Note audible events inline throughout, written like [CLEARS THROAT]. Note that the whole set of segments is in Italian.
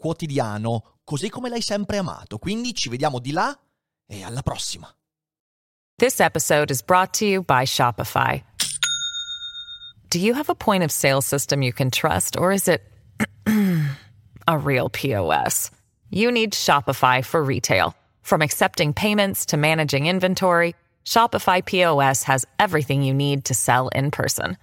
quotidiano, così come l'hai sempre amato. Quindi ci vediamo di là e alla prossima. This episode is brought to you by Shopify. Do you have a point of sale system you can trust or is it [CLEARS THROAT] a real POS? You need Shopify for retail. From accepting payments to managing inventory, Shopify POS has everything you need to sell in person.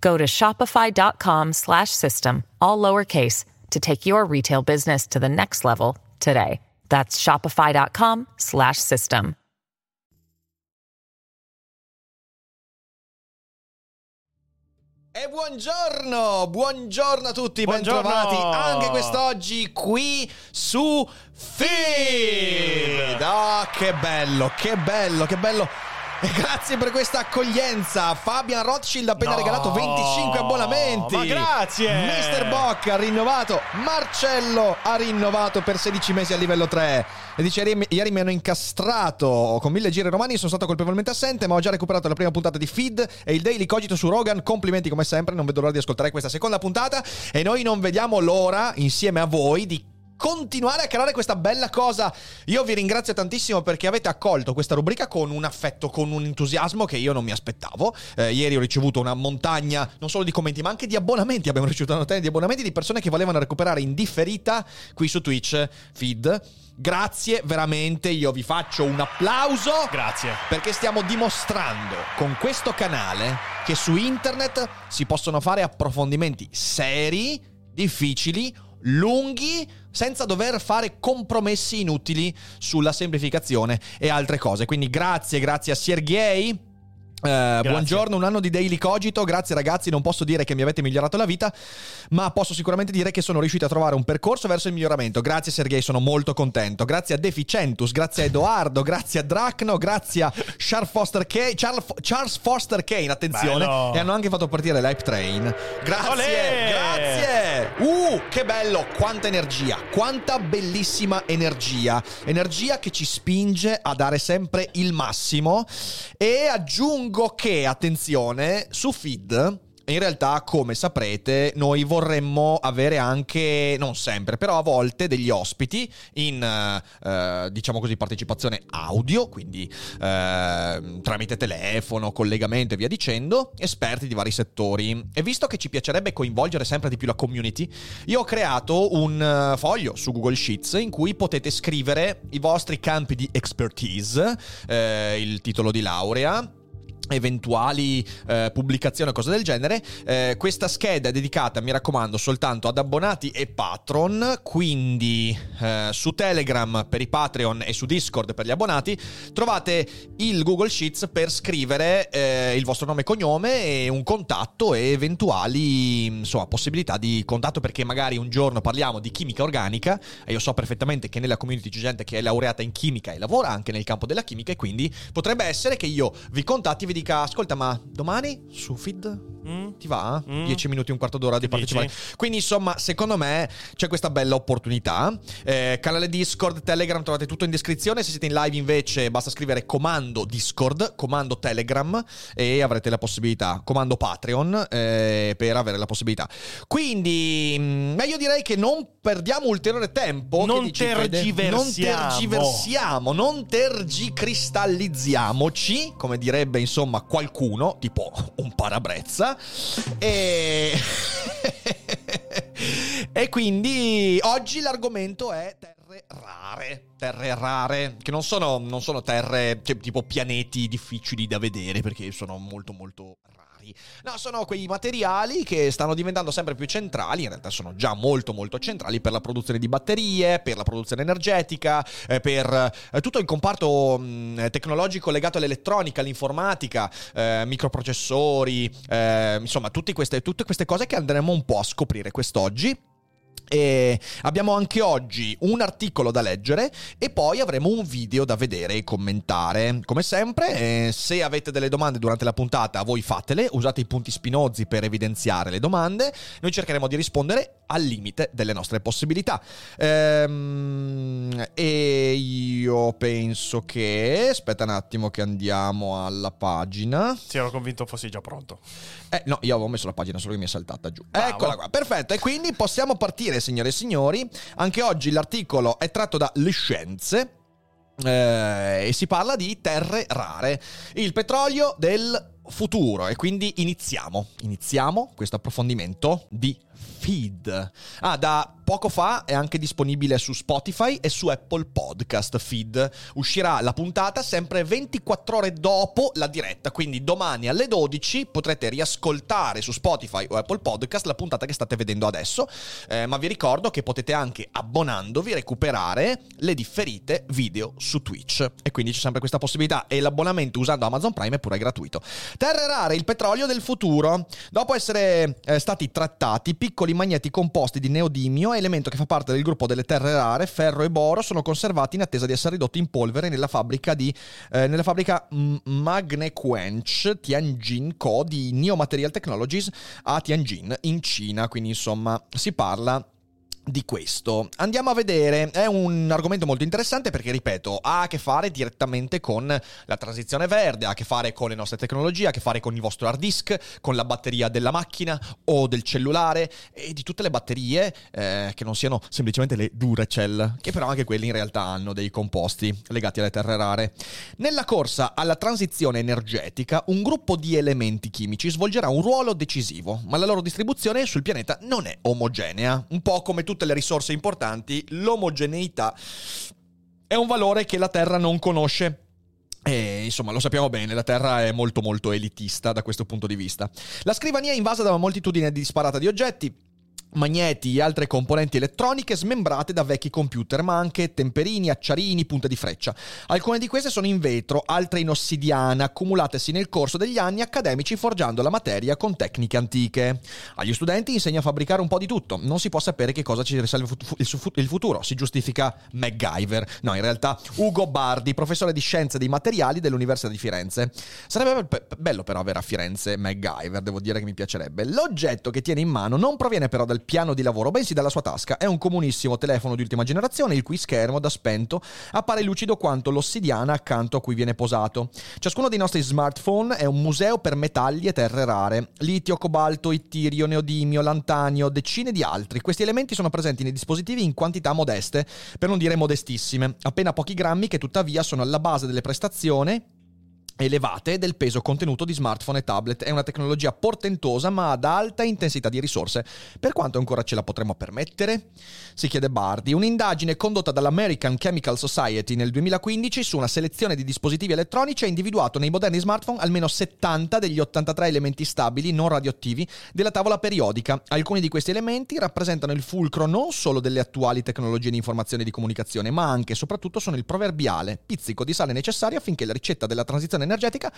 Go to shopify.com/system all lowercase to take your retail business to the next level today. That's shopify.com slash system. E buongiorno, buongiorno a tutti, Buongiorno. bentrovati anche quest'oggi qui su Feed. Oh, che bello, che bello, che bello. [LAUGHS] Grazie per questa accoglienza. Fabian Rothschild ha appena No, regalato 25 abbonamenti. ma grazie. Mr. Bock ha rinnovato. Marcello ha rinnovato per 16 mesi a livello 3. E dice: ieri mi hanno incastrato con mille giri romani. Sono stato colpevolmente assente, ma ho già recuperato la prima puntata di Feed e il Daily Cogito su Rogan. Complimenti come sempre. Non vedo l'ora di ascoltare questa seconda puntata. E noi non vediamo l'ora, insieme a voi, di continuare a creare questa bella cosa. Io vi ringrazio tantissimo perché avete accolto questa rubrica con un affetto, con un entusiasmo che io non mi aspettavo. Eh, ieri ho ricevuto una montagna non solo di commenti, ma anche di abbonamenti. Abbiamo ricevuto una montagna di abbonamenti di persone che volevano recuperare in differita qui su Twitch feed. Grazie veramente, io vi faccio un applauso. Grazie. Perché stiamo dimostrando con questo canale che su internet si possono fare approfondimenti seri, difficili, lunghi, senza dover fare compromessi inutili sulla semplificazione e altre cose. Quindi grazie, grazie a Sergei. Eh, buongiorno, un anno di Daily Cogito. Grazie ragazzi, non posso dire che mi avete migliorato la vita, ma posso sicuramente dire che sono riuscito a trovare un percorso verso il miglioramento. Grazie Sergei, sono molto contento. Grazie a Deficientus, grazie a Edoardo, grazie a Dracno, grazie a Charles Foster Kane, Charles, Charles Foster Kane, attenzione, Bello. e hanno anche fatto partire l'Hype Train. Grazie, Olè! grazie. Uh, che bello, quanta energia, quanta bellissima energia. Energia che ci spinge a dare sempre il massimo e aggiungo che, attenzione, su feed in realtà, come saprete, noi vorremmo avere anche, non sempre, però a volte degli ospiti in, eh, eh, diciamo così, partecipazione audio, quindi eh, tramite telefono, collegamento e via dicendo, esperti di vari settori. E visto che ci piacerebbe coinvolgere sempre di più la community, io ho creato un eh, foglio su Google Sheets in cui potete scrivere i vostri campi di expertise, eh, il titolo di laurea, eventuali eh, pubblicazioni o cose del genere. Eh, questa scheda è dedicata, mi raccomando, soltanto ad abbonati e patron, quindi eh, su Telegram per i Patreon e su Discord per gli abbonati trovate il Google Sheets per scrivere eh, il vostro nome e cognome e un contatto e eventuali insomma, possibilità di contatto perché magari un giorno parliamo di chimica organica e io so perfettamente che nella community c'è gente che è laureata in chimica e lavora anche nel campo della chimica e quindi potrebbe essere che io vi contatti e vi dica ascolta ma domani su feed Mm? ti va? Mm. 10 minuti, un quarto d'ora di Che dici? partecipare. Quindi, insomma, secondo me c'è questa bella opportunità. Eh, canale Discord, Telegram, trovate tutto in descrizione. Se siete in live, invece, basta scrivere comando Discord, comando Telegram e avrete la possibilità. Comando Patreon eh, per avere la possibilità. Quindi, mm, ma io direi che non perdiamo ulteriore tempo. Non dici, tergiversiamo. Non tergiversiamo, non tergicristallizziamoci, come direbbe insomma qualcuno, tipo un parabrezza. E... [LAUGHS] e quindi oggi l'argomento è terre rare. Terre rare, che non sono, non sono terre cioè, tipo pianeti difficili da vedere perché sono molto molto rari. No, sono quei materiali che stanno diventando sempre più centrali, in realtà sono già molto molto centrali per la produzione di batterie, per la produzione energetica, eh, per eh, tutto il comparto mh, tecnologico legato all'elettronica, all'informatica, eh, microprocessori, eh, insomma tutti queste, tutte queste cose che andremo un po' a scoprire quest'oggi. E abbiamo anche oggi un articolo da leggere e poi avremo un video da vedere e commentare. Come sempre, eh, se avete delle domande durante la puntata, voi fatele, usate i punti spinozzi per evidenziare le domande. Noi cercheremo di rispondere al limite delle nostre possibilità. Ehm, e io penso che. Aspetta un attimo, che andiamo alla pagina. Sì, ero convinto fossi già pronto. Eh, no, io avevo messo la pagina, solo che mi è saltata giù. Bravo. Eccola qua, perfetto. E quindi possiamo partire, signore e signori. Anche oggi l'articolo è tratto da Le Scienze. eh, e si parla di terre rare, il petrolio del futuro. E quindi iniziamo. Iniziamo questo approfondimento di feed. Ah, da poco fa è anche disponibile su Spotify e su Apple Podcast Feed. Uscirà la puntata sempre 24 ore dopo la diretta, quindi domani alle 12 potrete riascoltare su Spotify o Apple Podcast la puntata che state vedendo adesso. Eh, ma vi ricordo che potete anche abbonandovi recuperare le differite video su Twitch. E quindi c'è sempre questa possibilità. E l'abbonamento usando Amazon Prime è pure gratuito. Terre rare, il petrolio del futuro. Dopo essere eh, stati trattati, piccoli magneti composti di neodimio, elemento che fa parte del gruppo delle terre rare, ferro e boro, sono conservati in attesa di essere ridotti in polvere nella fabbrica di eh, nella fabbrica mm, Magnequench Tianjin Co di Neo Material Technologies a Tianjin in Cina. Quindi insomma si parla di questo. Andiamo a vedere, è un argomento molto interessante perché, ripeto, ha a che fare direttamente con la transizione verde, ha a che fare con le nostre tecnologie, ha a che fare con il vostro hard disk, con la batteria della macchina o del cellulare e di tutte le batterie eh, che non siano semplicemente le Duracell, che però anche quelle in realtà hanno dei composti legati alle terre rare. Nella corsa alla transizione energetica, un gruppo di elementi chimici svolgerà un ruolo decisivo, ma la loro distribuzione sul pianeta non è omogenea, un po' come tutte le risorse importanti, l'omogeneità è un valore che la Terra non conosce. E insomma, lo sappiamo bene, la Terra è molto molto elitista da questo punto di vista. La scrivania è invasa da una moltitudine disparata di oggetti, magneti e altre componenti elettroniche smembrate da vecchi computer, ma anche temperini, acciarini, punte di freccia. Alcune di queste sono in vetro, altre in ossidiana, accumulatesi nel corso degli anni accademici forgiando la materia con tecniche antiche. Agli studenti insegna a fabbricare un po' di tutto, non si può sapere che cosa ci riserva il futuro, si giustifica MacGyver. No, in realtà Ugo Bardi, professore di scienze dei materiali dell'Università di Firenze. Sarebbe bello però avere a Firenze MacGyver, devo dire che mi piacerebbe. L'oggetto che tiene in mano non proviene però dal piano di lavoro, bensì dalla sua tasca. È un comunissimo telefono di ultima generazione, il cui schermo da spento appare lucido quanto l'ossidiana accanto a cui viene posato. Ciascuno dei nostri smartphone è un museo per metalli e terre rare. Litio, cobalto, ittirio, neodimio, lantanio, decine di altri. Questi elementi sono presenti nei dispositivi in quantità modeste, per non dire modestissime, appena pochi grammi che tuttavia sono alla base delle prestazioni elevate del peso contenuto di smartphone e tablet. È una tecnologia portentosa ma ad alta intensità di risorse. Per quanto ancora ce la potremo permettere? Si chiede Bardi. Un'indagine condotta dall'American Chemical Society nel 2015 su una selezione di dispositivi elettronici ha individuato nei moderni smartphone almeno 70 degli 83 elementi stabili non radioattivi della tavola periodica. Alcuni di questi elementi rappresentano il fulcro non solo delle attuali tecnologie di informazione e di comunicazione, ma anche e soprattutto sono il proverbiale pizzico di sale necessario affinché la ricetta della transizione energetica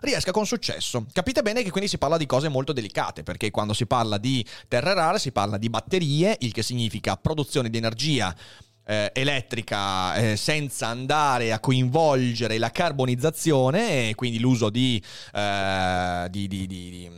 riesca con successo. Capite bene che quindi si parla di cose molto delicate, perché quando si parla di terre rare si parla di batterie, il che significa produzione di energia eh, elettrica eh, senza andare a coinvolgere la carbonizzazione e quindi l'uso di, eh, di, di, di,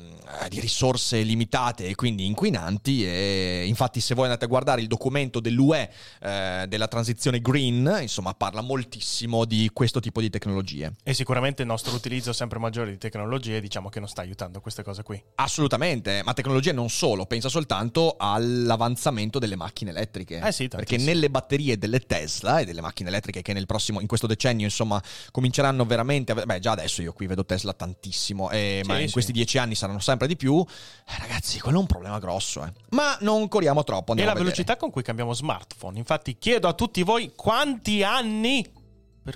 risorse limitate e quindi inquinanti. E infatti se voi andate a guardare il documento dell'UE eh, della transizione green insomma parla moltissimo di questo tipo di tecnologie. E sicuramente il nostro utilizzo sempre maggiore di tecnologie diciamo che non sta aiutando queste cose qui. Assolutamente ma tecnologie non solo pensa soltanto all'avanzamento delle macchine elettriche. Eh sì, perché nelle batterie batterie delle Tesla e delle macchine elettriche che nel prossimo, in questo decennio, insomma, cominceranno veramente. A, beh, già adesso io qui vedo Tesla tantissimo, eh, sì, ma in sì. questi dieci anni saranno sempre di più. Eh, ragazzi, quello è un problema grosso, eh. Ma non corriamo troppo. E la velocità con cui cambiamo smartphone. Infatti, chiedo a tutti voi quanti anni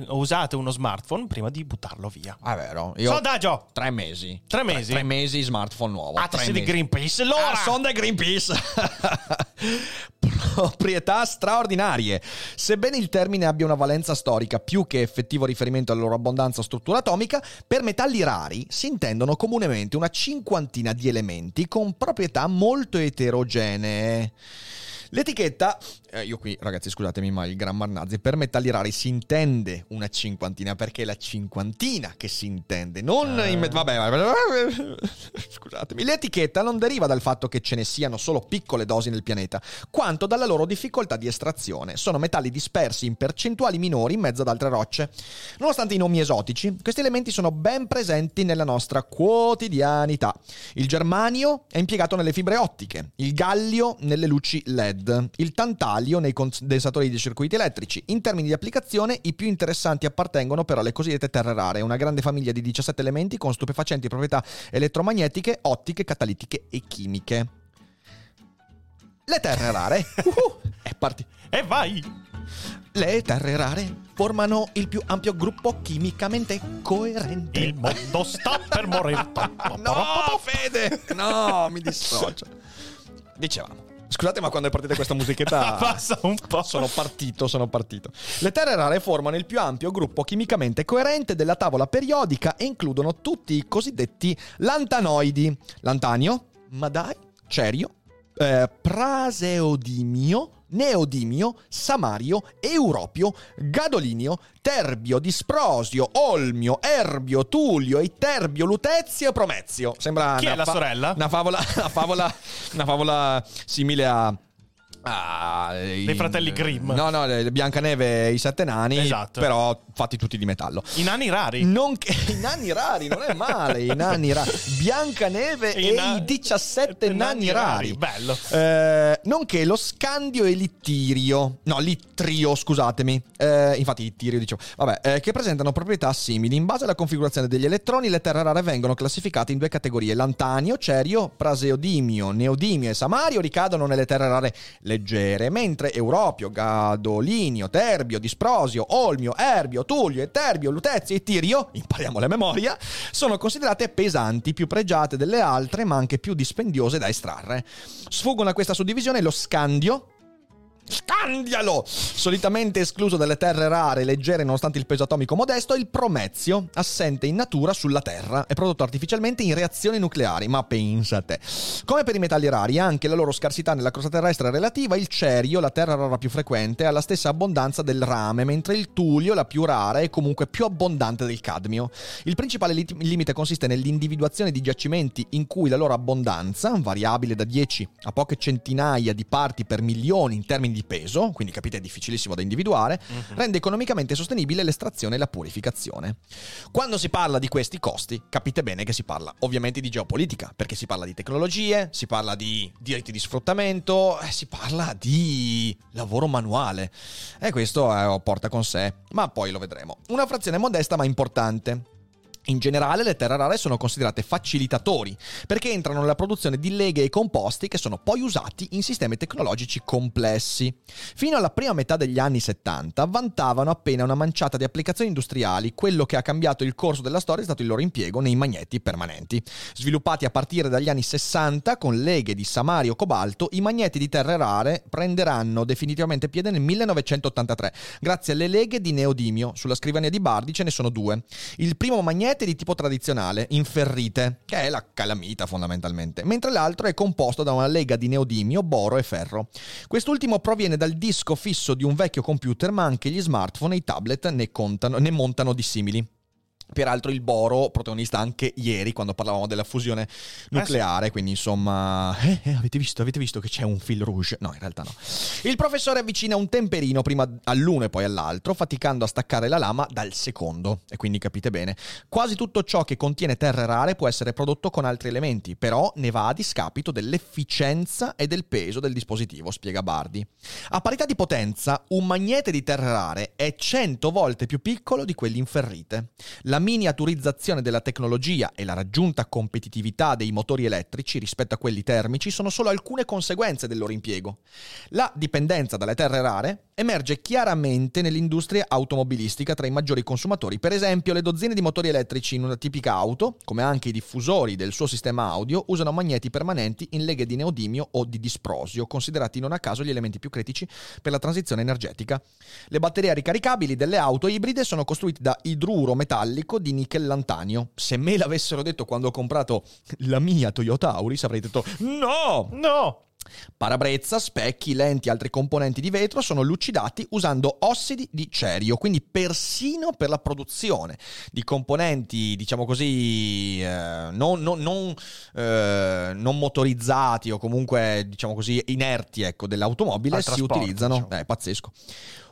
usate uno smartphone prima di buttarlo via. È vero. Io Sondaggio! Tre mesi. Tre mesi? Tre, tre mesi smartphone nuovo. Ah, sei di Greenpeace. Allora! Ah, sono del Greenpeace. [LAUGHS] Proprietà straordinarie. Sebbene il termine abbia una valenza storica più che effettivo riferimento alla loro abbondanza o struttura atomica, per metalli rari si intendono comunemente una cinquantina di elementi con proprietà molto eterogenee. L'etichetta, eh, io qui ragazzi scusatemi ma il Grammar Nazi, per metalli rari si intende una cinquantina perché è la cinquantina che si intende, non Ah. in... met- vabbè, vabbè, [LAUGHS] scusatemi. L'etichetta non deriva dal fatto che ce ne siano solo piccole dosi nel pianeta, quanto dalla loro difficoltà di estrazione. Sono metalli dispersi in percentuali minori in mezzo ad altre rocce. Nonostante i nomi esotici, questi elementi sono ben presenti nella nostra quotidianità. Il germanio è impiegato nelle fibre ottiche, il gallio nelle luci LED, il tantalio nei condensatori di circuiti elettrici. In termini di applicazione, i più interessanti appartengono però alle cosiddette terre rare, una grande famiglia di 17 elementi con stupefacenti proprietà elettromagnetiche, ottiche, catalitiche e chimiche. Le terre rare. [LAUGHS] Uhu, è partito. E vai! Le terre rare formano il più ampio gruppo chimicamente coerente. Il mondo sta per morire. [LAUGHS] No, Fede! [LAUGHS] No, mi dissocio. Dicevamo. Scusate, ma quando è partita questa musichetta. [LAUGHS] Passa un po'. Sono partito, sono partito. Le terre rare formano il più ampio gruppo chimicamente coerente della tavola periodica e includono tutti i cosiddetti lantanoidi. Lantanio, madai, cerio, eh, praseodimio, neodimio, samario, europio, gadolinio, terbio, disprosio, olmio, erbio, tulio, iterbio, lutezio e promezio. Sembra Chi è una la sorella? Una favola, [LAUGHS] una favola, una favola simile a... a Dei fratelli Grimm. No, no, Biancaneve e i sette nani, Esatto. però fatti tutti di metallo. I nani rari. Non che, [LAUGHS] I nani rari, non è male, i nani rari. Biancaneve I e na- i 17 nani rari. rari, bello. Eh, nonché lo scandio e l'ittirio. No, littrio, scusatemi. Eh, infatti ittirio dicevo. Vabbè, eh, che presentano proprietà simili. In base alla configurazione degli elettroni, le terre rare vengono classificate in due categorie. Lantanio, cerio, praseodimio, neodimio e samario ricadono nelle terre rare leggere, mentre europio, gadolinio, terbio, disprosio, olmio, erbio, tullio, eterbio, lutezio e tirio, impariamo la memoria, sono considerate pesanti, più pregiate delle altre, ma anche più dispendiose da estrarre. Sfuggono a questa suddivisione lo scandio, Scandialo! Solitamente escluso dalle terre rare, leggere nonostante il peso atomico modesto, il promezio, assente in natura sulla Terra, è prodotto artificialmente in reazioni nucleari, ma pensa a te. Come per i metalli rari, anche la loro scarsità nella crosta terrestre è relativa, il cerio, la terra rara più frequente, ha la stessa abbondanza del rame, mentre il tulio, la più rara, è comunque più abbondante del cadmio. Il principale limite consiste nell'individuazione di giacimenti in cui la loro abbondanza, variabile da 10 a poche centinaia di parti per milioni in termini di peso, quindi capite è difficilissimo da individuare, rende economicamente sostenibile l'estrazione e la purificazione. Quando si parla di questi costi, capite bene che si parla ovviamente di geopolitica, perché si parla di tecnologie, si parla di diritti di sfruttamento, eh, si parla di lavoro manuale. E questo eh, porta con sé, ma poi lo vedremo. Una frazione modesta ma importante. In generale le terre rare sono considerate facilitatori perché entrano nella produzione di leghe e composti che sono poi usati in sistemi tecnologici complessi. Fino alla prima metà degli anni 70 vantavano appena una manciata di applicazioni industriali, quello che ha cambiato il corso della storia è stato il loro impiego nei magneti permanenti. Sviluppati a partire dagli anni 60 con leghe di samario cobalto, i magneti di terre rare prenderanno definitivamente piede nel 1983 grazie alle leghe di neodimio. Sulla scrivania di Bardi ce ne sono due. Il primo magnete di tipo tradizionale, in ferrite, che è la calamita fondamentalmente, mentre l'altro è composto da una lega di neodimio, boro e ferro. Quest'ultimo proviene dal disco fisso di un vecchio computer, ma anche gli smartphone e i tablet ne, contano, ne montano di simili. Peraltro il boro, protagonista anche ieri quando parlavamo della fusione nucleare, quindi insomma, eh, eh, avete visto, avete visto che c'è un fil rouge? No, in realtà no. Il professore avvicina un temperino prima all'uno e poi all'altro, faticando a staccare la lama dal secondo. E quindi capite bene, quasi tutto ciò che contiene terre rare può essere prodotto con altri elementi, però ne va a discapito dell'efficienza e del peso del dispositivo, spiega Bardi. A parità di potenza, un magnete di terre rare è 100 volte più piccolo di quelli in ferrite. La miniaturizzazione della tecnologia e la raggiunta competitività dei motori elettrici rispetto a quelli termici sono solo alcune conseguenze del loro impiego. La dipendenza dalle terre rare emerge chiaramente nell'industria automobilistica tra i maggiori consumatori. Per esempio, le dozzine di motori elettrici in una tipica auto, come anche i diffusori del suo sistema audio, usano magneti permanenti in leghe di neodimio o di disprosio, considerati non a caso gli elementi più critici per la transizione energetica. Le batterie ricaricabili delle auto ibride sono costruite da idruro metallico di nickel lantanio. Se me l'avessero detto quando ho comprato la mia Toyota Auris avrei detto no! No! Parabrezza, specchi, lenti e altri componenti di vetro sono lucidati usando ossidi di cerio, quindi persino per la produzione di componenti, diciamo così, eh, non, non, non, eh, non, motorizzati o comunque, diciamo così, inerti ecco, dell'automobile si utilizzano. Diciamo. È pazzesco.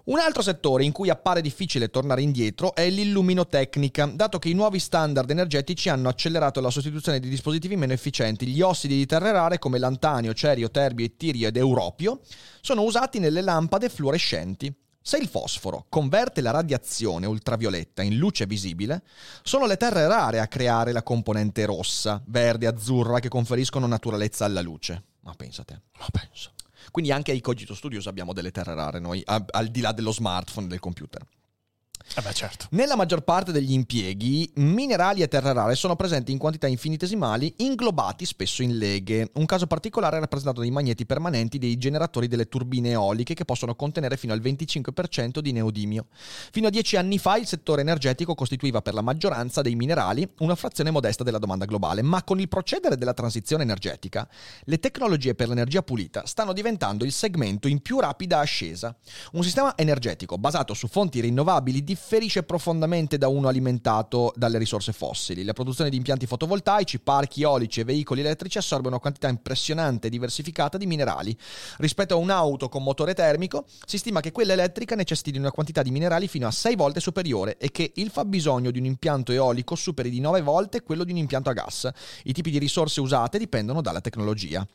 Un altro settore in cui appare difficile tornare indietro è l'illuminotecnica, dato che i nuovi standard energetici hanno accelerato la sostituzione di dispositivi meno efficienti. Gli ossidi di terre rare come lantanio, cerio, terbio, ettirio ed europio sono usati nelle lampade fluorescenti. Se il fosforo converte la radiazione ultravioletta in luce visibile, sono le terre rare a creare la componente rossa, verde, azzurra che conferiscono naturalezza alla luce. Ma pensate. Ma penso. Quindi anche ai Cogito Studios abbiamo delle terre rare noi, al di là dello smartphone e del computer. Eh beh, certo. Nella maggior parte degli impieghi, minerali e terre rare sono presenti in quantità infinitesimali, inglobati spesso in leghe. Un caso particolare è rappresentato dai magneti permanenti dei generatori delle turbine eoliche che possono contenere fino al 25% di neodimio. Fino a dieci anni fa il settore energetico costituiva per la maggioranza dei minerali una frazione modesta della domanda globale, ma con il procedere della transizione energetica, le tecnologie per l'energia pulita stanno diventando il segmento in più rapida ascesa. Un sistema energetico basato su fonti rinnovabili di differisce profondamente da uno alimentato dalle risorse fossili. La produzione di impianti fotovoltaici, parchi eolici e veicoli elettrici assorbe una quantità impressionante e diversificata di minerali. Rispetto a un'auto con motore termico, si stima che quella elettrica necessiti di una quantità di minerali fino a 6 volte superiore e che il fabbisogno di un impianto eolico superi di 9 volte quello di un impianto a gas. I tipi di risorse usate dipendono dalla tecnologia.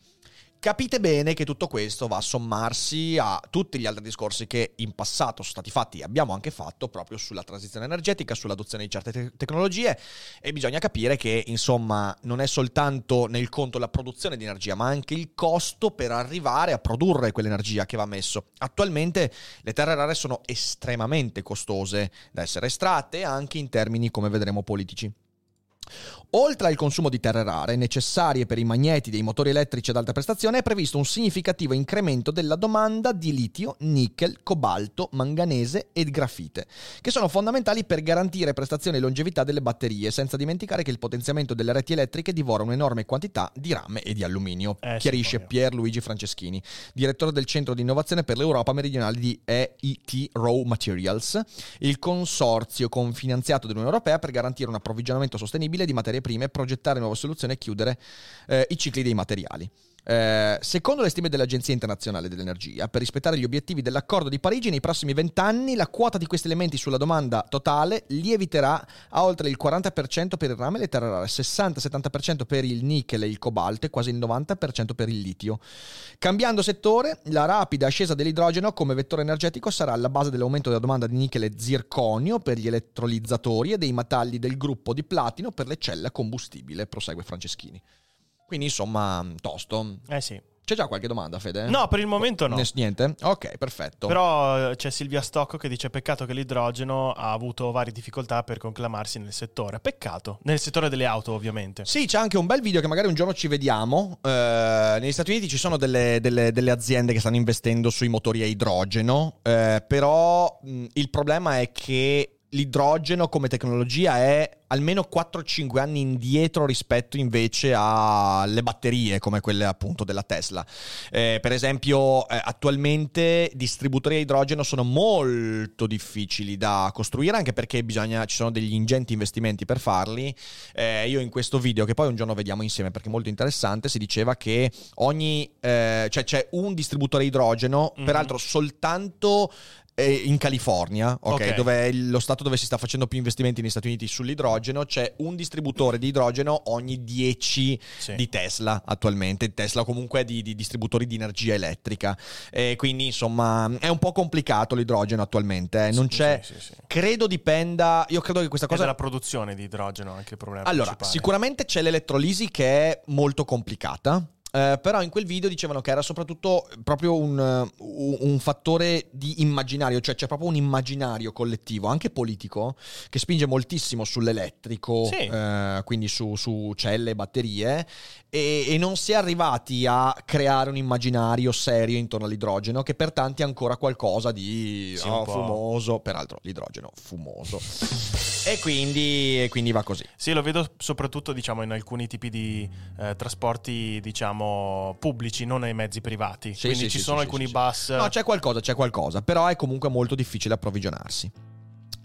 Capite bene che tutto questo va a sommarsi a tutti gli altri discorsi che in passato sono stati fatti e abbiamo anche fatto proprio sulla transizione energetica, sull'adozione di certe te- tecnologie e bisogna capire che insomma non è soltanto nel conto la produzione di energia ma anche il costo per arrivare a produrre quell'energia che va messo. Attualmente le terre rare sono estremamente costose da essere estratte anche in termini come vedremo politici. Oltre al consumo di terre rare necessarie per i magneti dei motori elettrici ad alta prestazione, è previsto un significativo incremento della domanda di litio, nickel, cobalto, manganese e grafite, che sono fondamentali per garantire prestazione e longevità delle batterie, senza dimenticare che il potenziamento delle reti elettriche divora un'enorme quantità di rame e di alluminio, eh, chiarisce sì, Pier Luigi Franceschini, direttore del Centro di Innovazione per l'Europa Meridionale di EIT Raw Materials, il consorzio confinanziato dell'Unione Europea per garantire un approvvigionamento sostenibile di materie prime, progettare nuove soluzioni e chiudere eh, i cicli dei materiali. Eh, secondo le stime dell'Agenzia internazionale dell'energia, per rispettare gli obiettivi dell'accordo di Parigi, nei prossimi vent'anni la quota di questi elementi sulla domanda totale lieviterà a oltre il 40% per il rame e le terre rare, 60-70% per il nickel e il cobalto e quasi il 90% per il litio. Cambiando settore, la rapida ascesa dell'idrogeno come vettore energetico sarà alla base dell'aumento della domanda di nickel e zirconio per gli elettrolizzatori e dei metalli del gruppo di platino per le celle a combustibile, prosegue Franceschini. Quindi insomma, tosto. Eh sì. C'è già qualche domanda, Fede? No, per il momento no. Niente? Ok, perfetto. Però eh, c'è Silvia Stocco che dice: Peccato che l'idrogeno ha avuto varie difficoltà per conclamarsi nel settore. Peccato. Nel settore delle auto, ovviamente. Sì, c'è anche un bel video che magari un giorno ci vediamo. Eh, negli Stati Uniti ci sono delle, delle, delle, aziende che stanno investendo sui motori a idrogeno. Eh, però mh, il problema è che l'idrogeno come tecnologia è almeno 4-5 anni indietro rispetto invece alle batterie come quelle appunto della Tesla. Eh, per esempio eh, attualmente distributori a idrogeno sono molto difficili da costruire anche perché bisogna, ci sono degli ingenti investimenti per farli. Eh, io in questo video che poi un giorno vediamo insieme perché è molto interessante si diceva che ogni, eh, cioè c'è un distributore a idrogeno, mm-hmm. peraltro soltanto in California, okay, okay. dove è lo stato dove si sta facendo più investimenti negli Stati Uniti sull'idrogeno, c'è un distributore di idrogeno ogni 10 sì. di Tesla attualmente. Tesla comunque è di, di distributori di energia elettrica. E quindi insomma è un po' complicato l'idrogeno attualmente. Eh. Non sì, c'è. Sì, credo dipenda. Io credo che questa cosa. È della produzione di idrogeno anche il problema. Allora, principale. sicuramente c'è l'elettrolisi che è molto complicata. Eh, però in quel video dicevano che era soprattutto proprio un, un, fattore di immaginario, cioè c'è proprio un immaginario collettivo, anche politico, che spinge moltissimo sull'elettrico, sì. eh, quindi su, su, celle e batterie, e, e, non si è arrivati a creare un immaginario serio intorno all'idrogeno, che per tanti è ancora qualcosa di sì, oh, fumoso, peraltro l'idrogeno fumoso. E quindi, e quindi, va così. Sì, lo vedo soprattutto diciamo, in alcuni tipi di eh, trasporti diciamo, pubblici, non ai mezzi privati. Sì, Quindi sì, ci sì, sono alcuni bus. No, c'è qualcosa, c'è qualcosa, però è comunque molto difficile approvvigionarsi.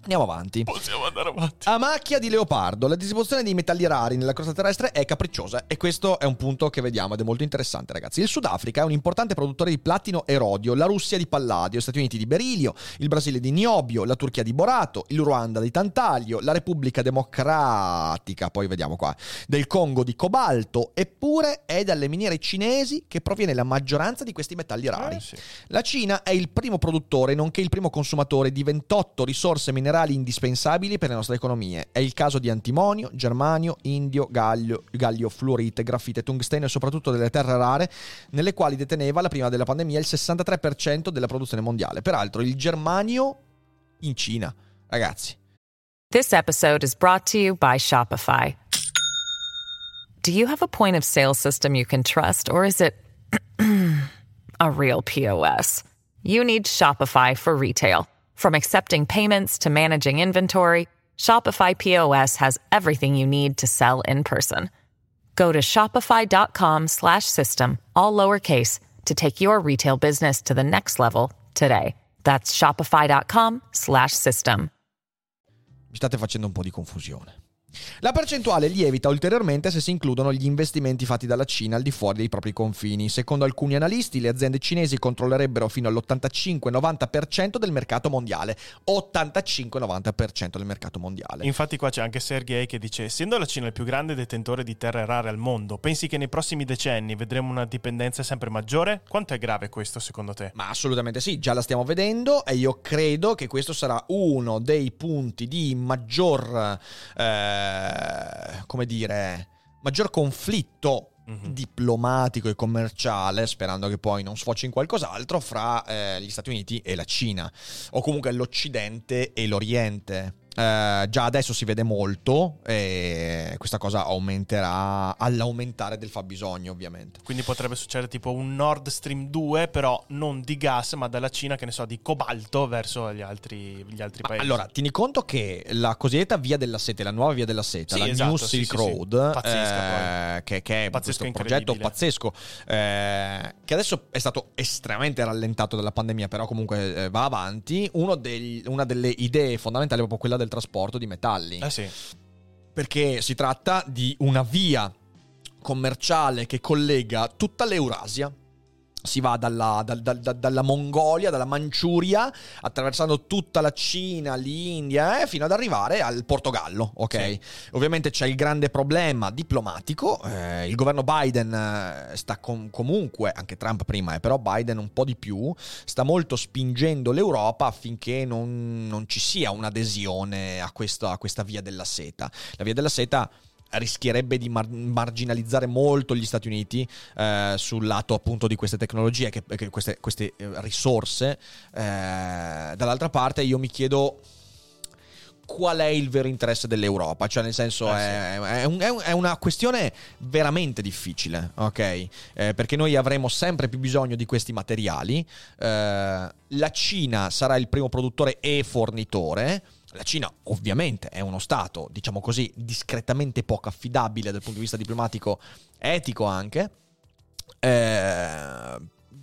Andiamo avanti. Possiamo andare avanti. A macchia di leopardo, la distribuzione di metalli rari nella crosta terrestre è capricciosa e questo è un punto che vediamo ed è molto interessante ragazzi. Il Sudafrica è un importante produttore di platino e rodio, la Russia di palladio, gli Stati Uniti di berilio, il Brasile di niobio, la Turchia di borato, il Ruanda di tantalio, la Repubblica Democratica, poi vediamo qua, del Congo di cobalto, eppure è dalle miniere cinesi che proviene la maggioranza di questi metalli rari. Eh, sì. La Cina è il primo produttore, nonché il primo consumatore di 28 risorse minerali indispensabili per le nostre economie. È il caso di antimonio, germanio, indio, gallio, gallio fluorite, grafite, tungsteno e soprattutto delle terre rare, nelle quali deteneva la prima della pandemia il 63% della produzione mondiale. Peraltro il germanio in Cina, ragazzi. This episode is brought to you by Shopify. Do you have a point of sale system you can trust, or is it [CLEARS THROAT] a real POS? You need Shopify for retail. From accepting payments to managing inventory, Shopify POS has everything you need to sell in person. Go to shopify.com slash system, all lowercase, to take your retail business to the next level today. That's shopify.com slash system. Mi state facendo un po' di confusione. La percentuale lievita ulteriormente se si includono gli investimenti fatti dalla Cina al di fuori dei propri confini. Secondo alcuni analisti, le aziende cinesi controllerebbero fino all'85-90% del mercato mondiale. 85-90% del mercato mondiale. Infatti qua c'è anche Sergei che dice, essendo la Cina il più grande detentore di terre rare al mondo, pensi che nei prossimi decenni vedremo una dipendenza sempre maggiore? Quanto è grave questo secondo te? Ma assolutamente sì, già la stiamo vedendo e io credo che questo sarà uno dei punti di maggior, eh, come dire, maggior conflitto Mhm. diplomatico e commerciale, sperando che poi non sfoci in qualcos'altro, fra eh, gli Stati Uniti e la Cina, o comunque l'Occidente e l'Oriente. Eh, già adesso si vede molto e questa cosa aumenterà all'aumentare del fabbisogno, ovviamente. Quindi potrebbe succedere tipo un Nord Stream 2, però non di gas, ma dalla Cina, che ne so, di cobalto verso gli altri, gli altri paesi. allora, tieni conto che la cosiddetta via della seta, la nuova via della seta, Sì, la esatto, New sì, Silk sì. Road, Pazzesca, eh, che, che è Pazzesco, questo progetto pazzesco, eh, che adesso è stato estremamente rallentato dalla pandemia, però comunque eh, va avanti. Uno degli- una delle idee fondamentali è proprio quella del trasporto di metalli. Eh sì. Perché si tratta di una via commerciale che collega tutta l'Eurasia. Si va dalla, dal- dal- dal- dalla Mongolia, dalla Manciuria, attraversando tutta la Cina, l'India, eh, fino ad arrivare al Portogallo. Ok. Sì. Ovviamente c'è il grande problema diplomatico. eh, il governo Biden eh, sta com- comunque, anche Trump prima, eh, però Biden un po' di più, sta molto spingendo l'Europa affinché non, non ci sia un'adesione a, questo- a questa via della seta. La via della seta rischierebbe di mar- marginalizzare molto gli Stati Uniti eh, sul lato appunto di queste tecnologie, che, che queste, queste, eh, risorse. Eh, dall'altra parte io mi chiedo qual è il vero interesse dell'Europa, cioè nel senso Eh, è, è un- è un- è una questione veramente difficile, ok? Eh, perché noi avremo sempre più bisogno di questi materiali, Eh, la Cina sarà il primo produttore e fornitore, la Cina ovviamente è uno Stato, diciamo così, discretamente poco affidabile dal punto di vista diplomatico, etico anche. Eh,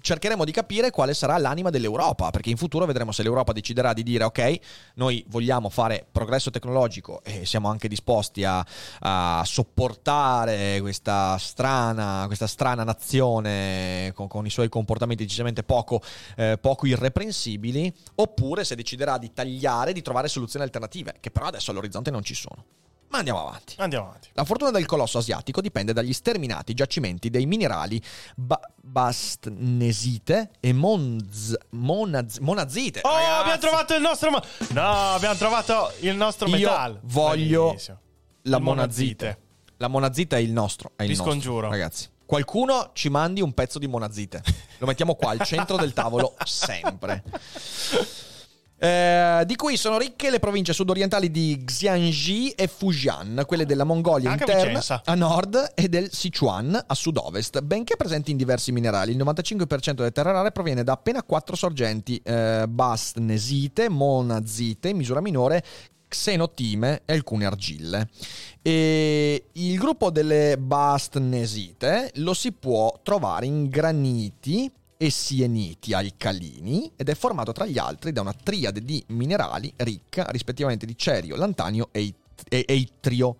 cercheremo di capire quale sarà l'anima dell'Europa, perché in futuro vedremo se l'Europa deciderà di dire ok, noi vogliamo fare progresso tecnologico e siamo anche disposti a, a sopportare questa strana, questa strana nazione con, con i suoi comportamenti decisamente poco, eh, poco irreprensibili, oppure se deciderà di tagliare, di trovare soluzioni alternative, che però adesso all'orizzonte non ci sono. Ma andiamo avanti. Andiamo avanti. La fortuna del colosso asiatico dipende dagli sterminati giacimenti dei minerali ba- bastnesite e monz- monaz- monazite. Oh, Ragazzi, abbiamo trovato il nostro... mo- No, abbiamo trovato il nostro Io metallo. voglio Bellissimo. la il monazite. La monazite è il nostro. È il Vi nostro, scongiuro. Ragazzi. Qualcuno ci mandi un pezzo di monazite. Lo mettiamo qua al centro del tavolo [LAUGHS] sempre. Eh, di cui sono ricche le province sudorientali di Xiangji e Fujian, quelle della Mongolia Anche interna Vicenza. a nord e del Sichuan a sud-ovest. Benché presenti in diversi minerali, il 95% delle terre rare proviene da appena quattro sorgenti: eh, bastnesite, monazite, in misura minore, xenotime e alcune argille. E il gruppo delle bastnesite lo si può trovare in graniti e sieniti alcalini ed è formato tra gli altri da una triade di minerali ricca rispettivamente di cerio, lantanio e, e, e ittrio.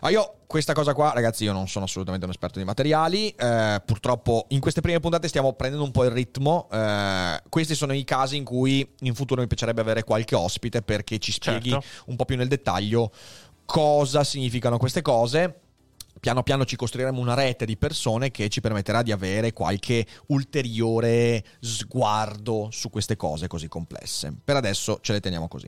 Ah, io questa cosa qua, ragazzi, io non sono assolutamente un esperto di materiali. Eh, purtroppo in queste prime puntate stiamo prendendo un po' il ritmo. Eh, questi sono i casi in cui in futuro mi piacerebbe avere qualche ospite perché ci spieghi Certo. un po' più nel dettaglio cosa significano queste cose. Piano piano ci costruiremo una rete di persone che ci permetterà di avere qualche ulteriore sguardo su queste cose così complesse. Per adesso ce le teniamo così.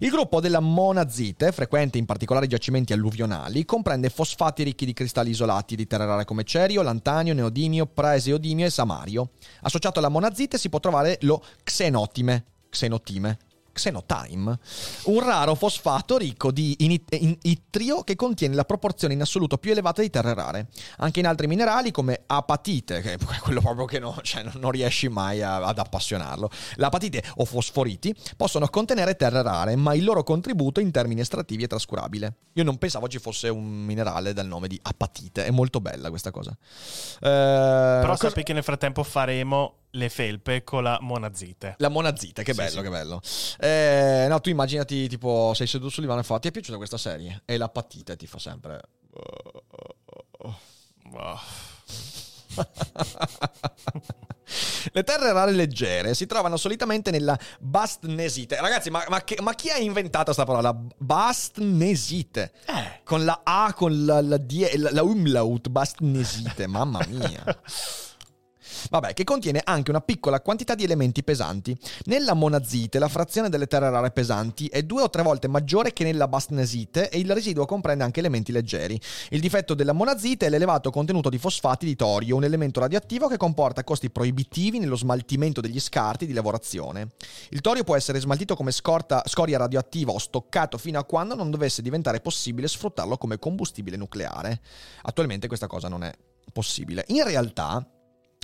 Il gruppo della monazite, frequente in particolare giacimenti alluvionali, comprende fosfati ricchi di cristalli isolati di terre rare come cerio, lantanio, neodimio, praeseodimio e samario. Associato alla monazite si può trovare lo xenotime, xenotime, xenotime, un raro fosfato ricco di ittrio che contiene la proporzione in assoluto più elevata di terre rare. Anche in altri minerali come apatite, che [LAUGHS] è quello proprio che cioè, non- non riesci mai a- ad appassionarlo, l'apatite o fosforiti possono contenere terre rare, ma il loro contributo in termini estrattivi è trascurabile. Io non pensavo ci fosse un minerale dal nome di apatite, è molto bella questa cosa. Eh, Però cosa- sappi che nel frattempo faremo le felpe con la monazite. La monazite, che Sì, bello, sì. che bello. Eh, no, tu immaginati, tipo, sei seduto sul divano e fa, ti è piaciuta questa serie? E la patita ti fa sempre... Wow. [LAUGHS] Le terre rare leggere si trovano solitamente nella bastnesite. Ragazzi, ma, ma che- ma chi ha inventato questa parola? Bastnesite. Eh. Con la A, con la, la, die- la, la umlaut, bastnesite. Mamma mia. [LAUGHS] Vabbè, che contiene anche una piccola quantità di elementi pesanti. Nella monazite la frazione delle terre rare pesanti è due o tre volte maggiore che nella bastnesite e il residuo comprende anche elementi leggeri. Il difetto della monazite è l'elevato contenuto di fosfati di torio, un elemento radioattivo che comporta costi proibitivi nello smaltimento degli scarti di lavorazione. Il torio può essere smaltito come scorta- scoria radioattiva o stoccato fino a quando non dovesse diventare possibile sfruttarlo come combustibile nucleare. Attualmente questa cosa non è possibile. In realtà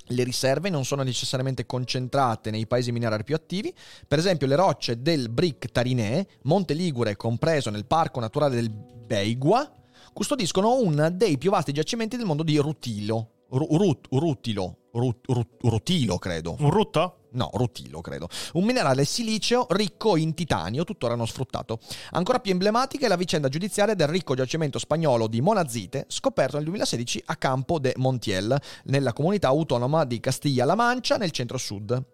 le riserve non sono necessariamente concentrate nei paesi minerari più attivi, per esempio le rocce del Bric Tarinè, Monte Ligure compreso nel parco naturale del Beigua, custodiscono uno dei più vasti giacimenti del mondo di rutilo. Ru- rut- rutilo, rut- rut- rutilo credo. Un rutto? No, rutilo credo. Un minerale siliceo ricco in titanio, tuttora non sfruttato. Ancora più emblematica è la vicenda giudiziaria del ricco giacimento spagnolo di monazite, scoperto nel 2016 a Campo de Montiel, nella comunità autonoma di Castiglia-La Mancia, nel centro-sud.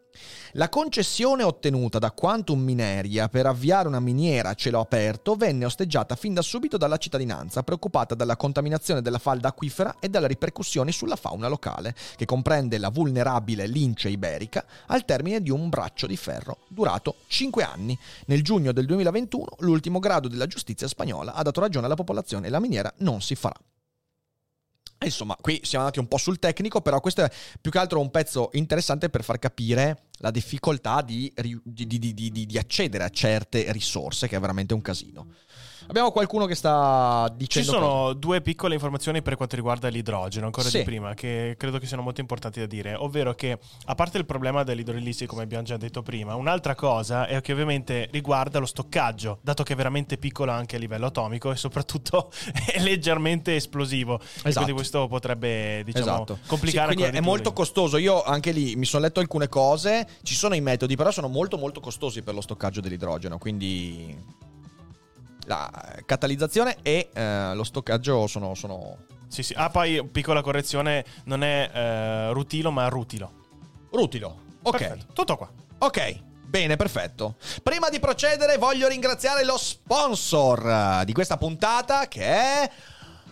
La concessione ottenuta da Quantum Mineria per avviare una miniera a cielo aperto venne osteggiata fin da subito dalla cittadinanza, preoccupata dalla contaminazione della falda acquifera e dalle ripercussioni sulla fauna locale, che comprende la vulnerabile lince iberica, al termine di un braccio di ferro durato 5 anni. Nel giugno del 2021 l'ultimo grado della giustizia spagnola ha dato ragione alla popolazione e la miniera non si farà. Insomma, qui siamo andati un po' sul tecnico, però questo è più che altro un pezzo interessante per far capire la difficoltà di- di- di- di accedere a certe risorse, che è veramente un casino. Abbiamo qualcuno che sta Ci dicendo... sono due piccole informazioni per quanto riguarda l'idrogeno, ancora Sì. di prima, che credo che siano molto importanti da dire. Ovvero che, a parte il problema dell'idrolissi, come abbiamo già detto prima, un'altra cosa è che ovviamente riguarda lo stoccaggio, dato che è veramente piccolo anche a livello atomico e soprattutto [LAUGHS] è leggermente esplosivo. Esatto. quindi questo potrebbe, diciamo, Esatto. complicare Sì, quindi è molto costoso. Io anche lì mi sono letto alcune cose. Ci sono i metodi, però sono molto molto costosi per lo stoccaggio dell'idrogeno. Quindi la catalizzazione e eh, lo stoccaggio sono, sono Sì, sì. Ah, poi piccola correzione, non è eh, rutilo, ma rutilo. rutilo. Ok. Perfetto. Tutto qua. Ok, bene, perfetto. Prima di procedere voglio ringraziare lo sponsor di questa puntata che è...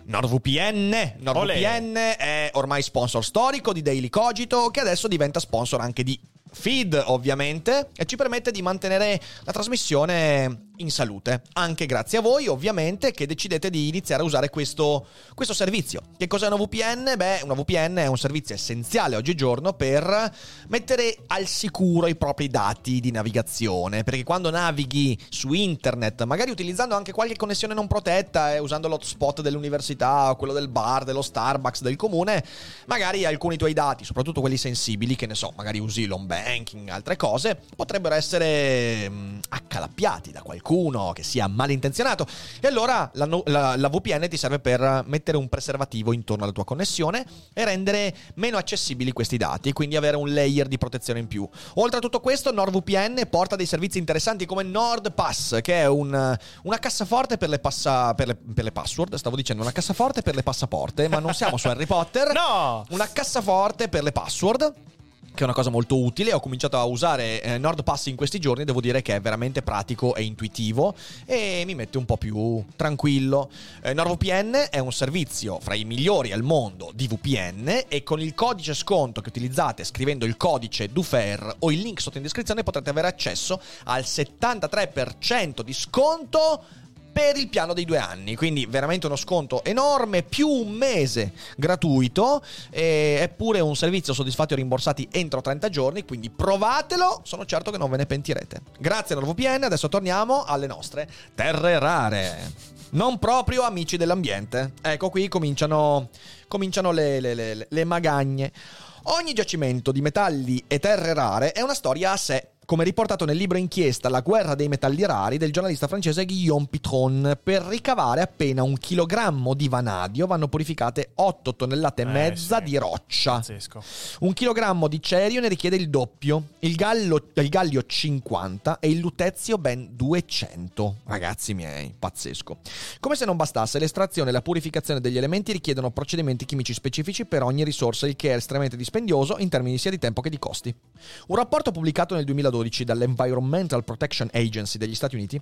NordVPN. NordVPN è ormai sponsor storico di Daily Cogito che adesso diventa sponsor anche di Feed ovviamente e ci permette di mantenere la trasmissione in salute, anche grazie a voi ovviamente che decidete di iniziare a usare questo, questo servizio. Che cos'è una VPN? Beh, una VPN è un servizio essenziale oggigiorno per mettere al sicuro i propri dati di navigazione, perché quando navighi su internet, magari utilizzando anche qualche connessione non protetta e usando l'hotspot dell'università o quello del bar, dello Starbucks, del comune, magari alcuni tuoi dati, soprattutto quelli sensibili, che ne so, magari usi l'home banking, altre cose, potrebbero essere mh, accalappiati da qualcuno qualcuno che sia malintenzionato. E allora la, la- la VPN ti serve per mettere un preservativo intorno alla tua connessione e rendere meno accessibili questi dati, quindi avere un layer di protezione in più. Oltre a tutto questo, NordVPN porta dei servizi interessanti come NordPass, che è un- una cassaforte per le, passa- per, le, per le password. Stavo dicendo una cassaforte per le passaporte, ma non siamo su Harry Potter. [LAUGHS] No! Una cassaforte per le password che è una cosa molto utile. Ho cominciato a usare eh, NordPass in questi giorni, devo dire che è veramente pratico e intuitivo e mi mette un po' più tranquillo. Eh, NordVPN è un servizio fra i migliori al mondo di VPN e con il codice sconto che utilizzate scrivendo il codice DUFER o il link sotto in descrizione potrete avere accesso al 73% di sconto per il piano dei due anni. Quindi veramente uno sconto enorme, più un mese gratuito. E è pure un servizio soddisfatti o rimborsati entro 30 giorni. Quindi provatelo, sono certo che non ve ne pentirete. Grazie NordVPN, adesso torniamo alle nostre terre rare. Non proprio amici dell'ambiente. Ecco qui cominciano, cominciano le, le, le, le magagne. Ogni giacimento di metalli e terre rare è una storia a sé come riportato nel libro inchiesta La guerra dei metalli rari del giornalista francese Guillaume Pitron. Per ricavare appena un chilogrammo di vanadio vanno purificate 8 tonnellate e Eh, mezza sì. di roccia. Pazzesco. Un chilogrammo di cerio ne richiede il doppio, il, gallo- il gallio 50 e il lutezio ben 200. Ragazzi miei, pazzesco. Come se non bastasse, l'estrazione e la purificazione degli elementi richiedono procedimenti chimici specifici per ogni risorsa, il che è estremamente dispendioso in termini sia di tempo che di costi. Un rapporto pubblicato nel 2012 dall'Environmental Protection Agency degli Stati Uniti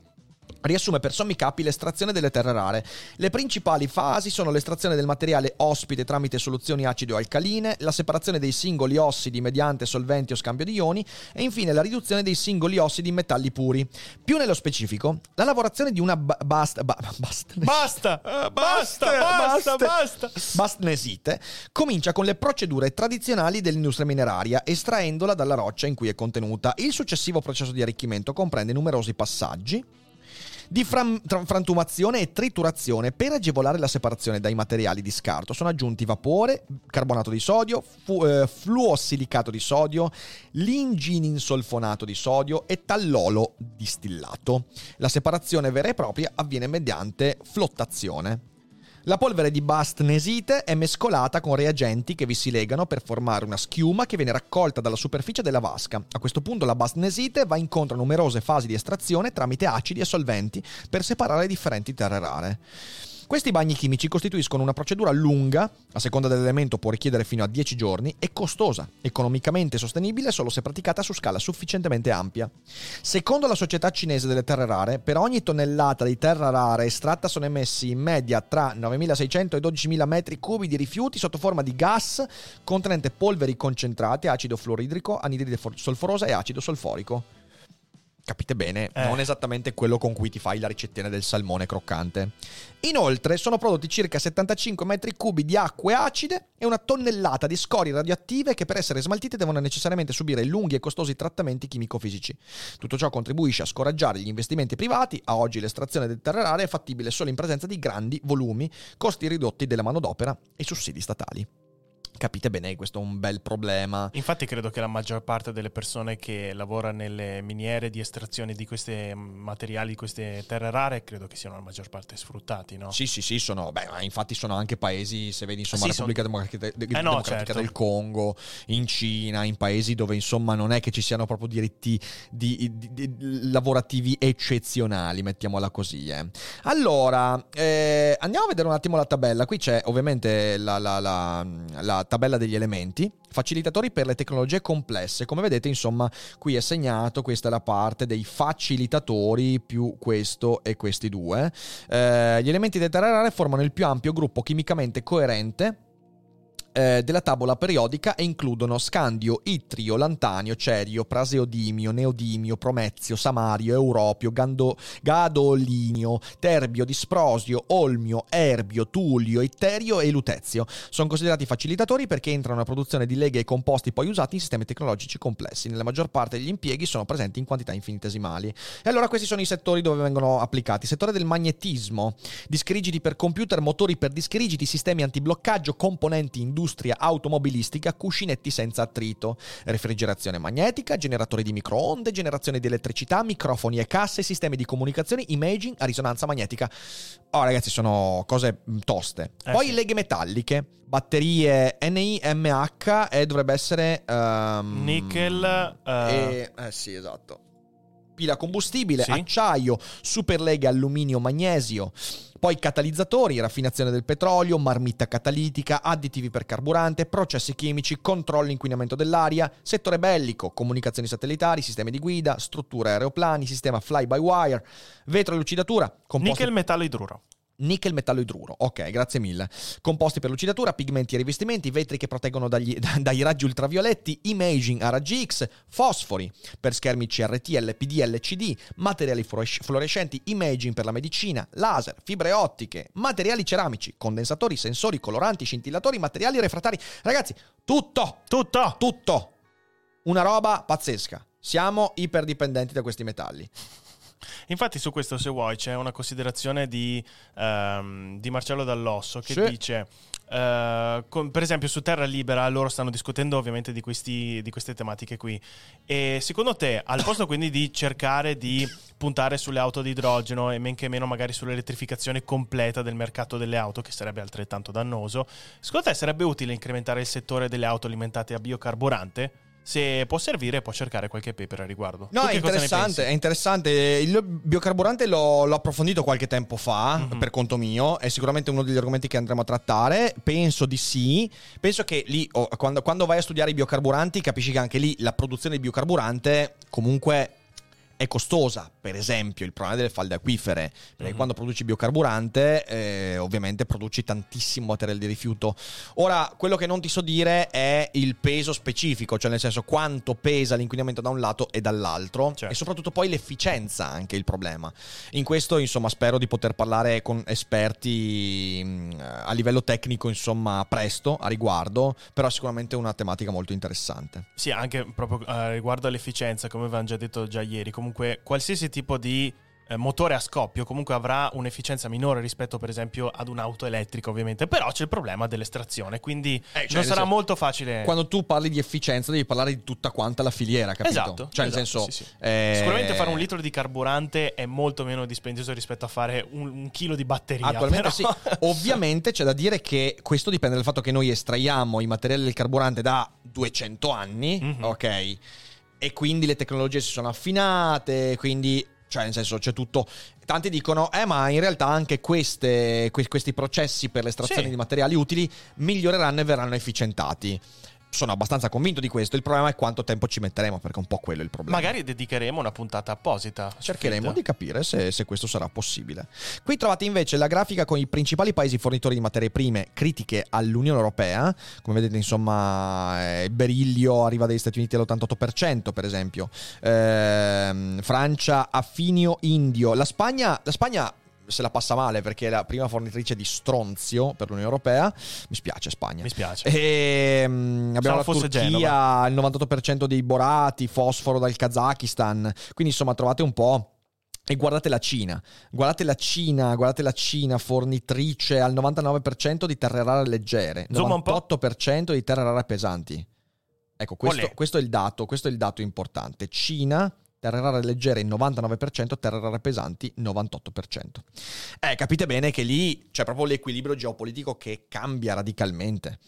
riassume per sommi capi l'estrazione delle terre rare. Le principali fasi sono l'estrazione del materiale ospite tramite soluzioni acide o alcaline, la separazione dei singoli ossidi mediante solventi o scambio di ioni e infine la riduzione dei singoli ossidi in metalli puri. Più nello specifico, la lavorazione di una ba- bast- ba- [LAUGHS] bast- Basta! [LAUGHS] Eh, basta! Basta! Basta! Bastnesite comincia con le procedure tradizionali dell'industria mineraria, estraendola dalla roccia in cui è contenuta. Il successivo processo di arricchimento comprende numerosi passaggi di tra- frantumazione e triturazione per agevolare la separazione dai materiali di scarto. Sono aggiunti vapore, carbonato di sodio, fu- eh, fluossilicato di sodio, lingininsolfonato di sodio e tallolo distillato. La separazione vera e propria avviene mediante flottazione. La polvere di bastnesite è mescolata con reagenti che vi si legano per formare una schiuma che viene raccolta dalla superficie della vasca. A questo punto la bastnesite va incontro a numerose fasi di estrazione tramite acidi e solventi per separare differenti terre rare. Questi bagni chimici costituiscono una procedura lunga, a seconda dell'elemento può richiedere fino a 10 giorni, e costosa, economicamente sostenibile solo se praticata su scala sufficientemente ampia. Secondo la società cinese delle terre rare, per ogni tonnellata di terra rara estratta sono emessi in media tra 9.600 e 12.000 metri cubi di rifiuti sotto forma di gas contenente polveri concentrate, acido fluoridrico, anidride for- solforosa e acido solforico. Capite bene, Eh. non esattamente quello con cui ti fai la ricettina del salmone croccante. Inoltre sono prodotti circa 75 metri cubi di acque acide e una tonnellata di scorie radioattive che per essere smaltite devono necessariamente subire lunghi e costosi trattamenti chimico-fisici. Tutto ciò contribuisce a scoraggiare gli investimenti privati. A oggi l'estrazione del terre rare è fattibile solo in presenza di grandi volumi, costi ridotti della manodopera e sussidi statali. Capite bene, questo è un bel problema. Infatti credo che la maggior parte delle persone che lavora nelle miniere di estrazione di questi materiali, di queste terre rare, credo che siano la maggior parte sfruttati, no? Sì, sì, sì, sono, beh, ma infatti sono anche paesi, se vedi insomma Sì, Repubblica son- Democratica, de- Eh no, Democratica certo. del Congo, in Cina, in paesi dove insomma non è che ci siano proprio diritti di- di- di- lavorativi eccezionali, mettiamola così. eh. Allora, eh, andiamo a vedere un attimo la tabella. Qui c'è ovviamente la, la- la- la tabella degli elementi. Facilitatori per le tecnologie complesse. Come vedete, insomma, qui è segnato, questa è la parte dei facilitatori più questo e questi due. Eh, gli elementi del terra rare formano il più ampio gruppo chimicamente coerente eh, della tavola periodica e includono scandio, ittrio, lantanio, cerio, praseodimio, neodimio, promezio, samario, europio, gando- gadolinio, terbio, disprosio, olmio, erbio, tullio, itterio e lutezio. Sono considerati facilitatori perché entrano nella produzione di leghe e composti poi usati in sistemi tecnologici complessi. Nella maggior parte degli impieghi sono presenti in quantità infinitesimali. E allora questi sono i settori dove vengono applicati. Settore del magnetismo, dischi rigidi per computer, motori per dischi rigidi, sistemi antibloccaggio, componenti industriali industria automobilistica, cuscinetti senza attrito, refrigerazione magnetica, generatori di microonde, generazione di elettricità, microfoni e casse, sistemi di comunicazione, imaging a risonanza magnetica. Oh ragazzi, sono cose mm, toste. Eh Poi sì. leghe metalliche, batterie NIMH e dovrebbe essere... ehm, Nickel, eh, e- eh sì, esatto. Pila combustibile, Sì. acciaio, superleghe alluminio magnesio, poi catalizzatori, raffinazione del petrolio, marmitta catalitica, additivi per carburante, processi chimici, controllo inquinamento dell'aria, settore bellico, comunicazioni satellitari, sistemi di guida, strutture aeroplani, sistema fly by wire, vetro e lucidatura, composti nickel metallo idruro. Nickel metallo idruro, ok, grazie mille. Composti per lucidatura, pigmenti e rivestimenti, vetri che proteggono dagli- da- [LAUGHS] dai raggi ultravioletti, imaging a raggi X, fosfori per schermi CRT, LPD, LCD, materiali fluoresc- fluorescenti, imaging per la medicina, laser, fibre ottiche, materiali ceramici, condensatori, sensori, coloranti, scintillatori, materiali refrattari. Ragazzi, tutto, Tutto! tutto. Una roba pazzesca. Siamo iperdipendenti da questi metalli. Infatti su questo se vuoi c'è una considerazione di, ehm, di Marcello Dall'Osso che Sì. dice, eh, con- per esempio su Terra Libera loro stanno discutendo ovviamente di, questi- di queste tematiche qui e secondo te al posto quindi di cercare di puntare sulle auto di idrogeno e men che meno magari sull'elettrificazione completa del mercato delle auto che sarebbe altrettanto dannoso, secondo te sarebbe utile incrementare il settore delle auto alimentate a biocarburante? Se può servire può cercare qualche paper a riguardo. No, è interessante, è interessante. Il biocarburante l'ho, l'ho approfondito qualche tempo fa, Mhm. per conto mio, è sicuramente uno degli argomenti che andremo a trattare. Penso di sì. Penso che lì, oh, quando, quando vai a studiare i biocarburanti, capisci che anche lì la produzione di biocarburante comunque è costosa. Per esempio, il problema delle falde acquifere, perché Mhm. quando produci biocarburante, eh, ovviamente produci tantissimo materiale di rifiuto. Ora, quello che non ti so dire è il peso specifico, cioè nel senso quanto pesa l'inquinamento da un lato e dall'altro, Certo. e soprattutto poi l'efficienza anche il problema. In questo, insomma, spero di poter parlare con esperti mh, a livello tecnico, insomma, presto a riguardo, però sicuramente è una tematica molto interessante. Sì, anche proprio eh, riguardo all'efficienza, come avevamo già detto già ieri, comunque qualsiasi tipo di eh, motore a scoppio comunque avrà un'efficienza minore rispetto per esempio ad un'auto elettrica ovviamente, però c'è il problema dell'estrazione, quindi Eh, cioè, non nel sarà senso, molto facile. Quando tu parli di efficienza devi parlare di tutta quanta la filiera, capito? Esatto, Cioè, nel esatto, senso... sì, sì. eh, Sicuramente fare un litro di carburante è molto meno dispendioso rispetto a fare un, un chilo di batteria. Attualmente però- sì. Ovviamente c'è da dire che questo dipende dal fatto che noi estraiamo i materiali del carburante da 200 anni, Mhm. ok? E quindi le tecnologie si sono affinate, quindi, cioè nel senso c'è tutto... Tanti dicono, eh ma in realtà anche queste- que- questi processi per l'estrazione Sì. di materiali utili miglioreranno e verranno efficientati. Sono abbastanza convinto di questo, il problema è quanto tempo ci metteremo, perché è un po' quello il problema. Magari dedicheremo una puntata apposita. Cercheremo di capire se, se questo sarà possibile. Qui trovate invece la grafica con i principali paesi fornitori di materie prime critiche all'Unione Europea. Come vedete, insomma, eh, il berillio arriva dagli Stati Uniti all'88%, per esempio. Ehm, Francia, affinio indio. La Spagna, la Spagna se la passa male perché è la prima fornitrice di stronzio per l'Unione Europea. Mi spiace, Spagna. Mi spiace. E, mm, abbiamo la Turchia, il 98% dei borati, fosforo dal Kazakistan. Quindi insomma trovate un po'. E guardate la Cina, guardate la Cina, guardate la Cina fornitrice al 99% di terre rare leggere, Zooma un po'. 98% di terre rare pesanti. Ecco, questo, questo è il dato, questo è il dato importante. Cina, terre rare leggere 99%, terre rare pesanti 98%. Eh, capite bene che lì c'è proprio l'equilibrio geopolitico che cambia radicalmente.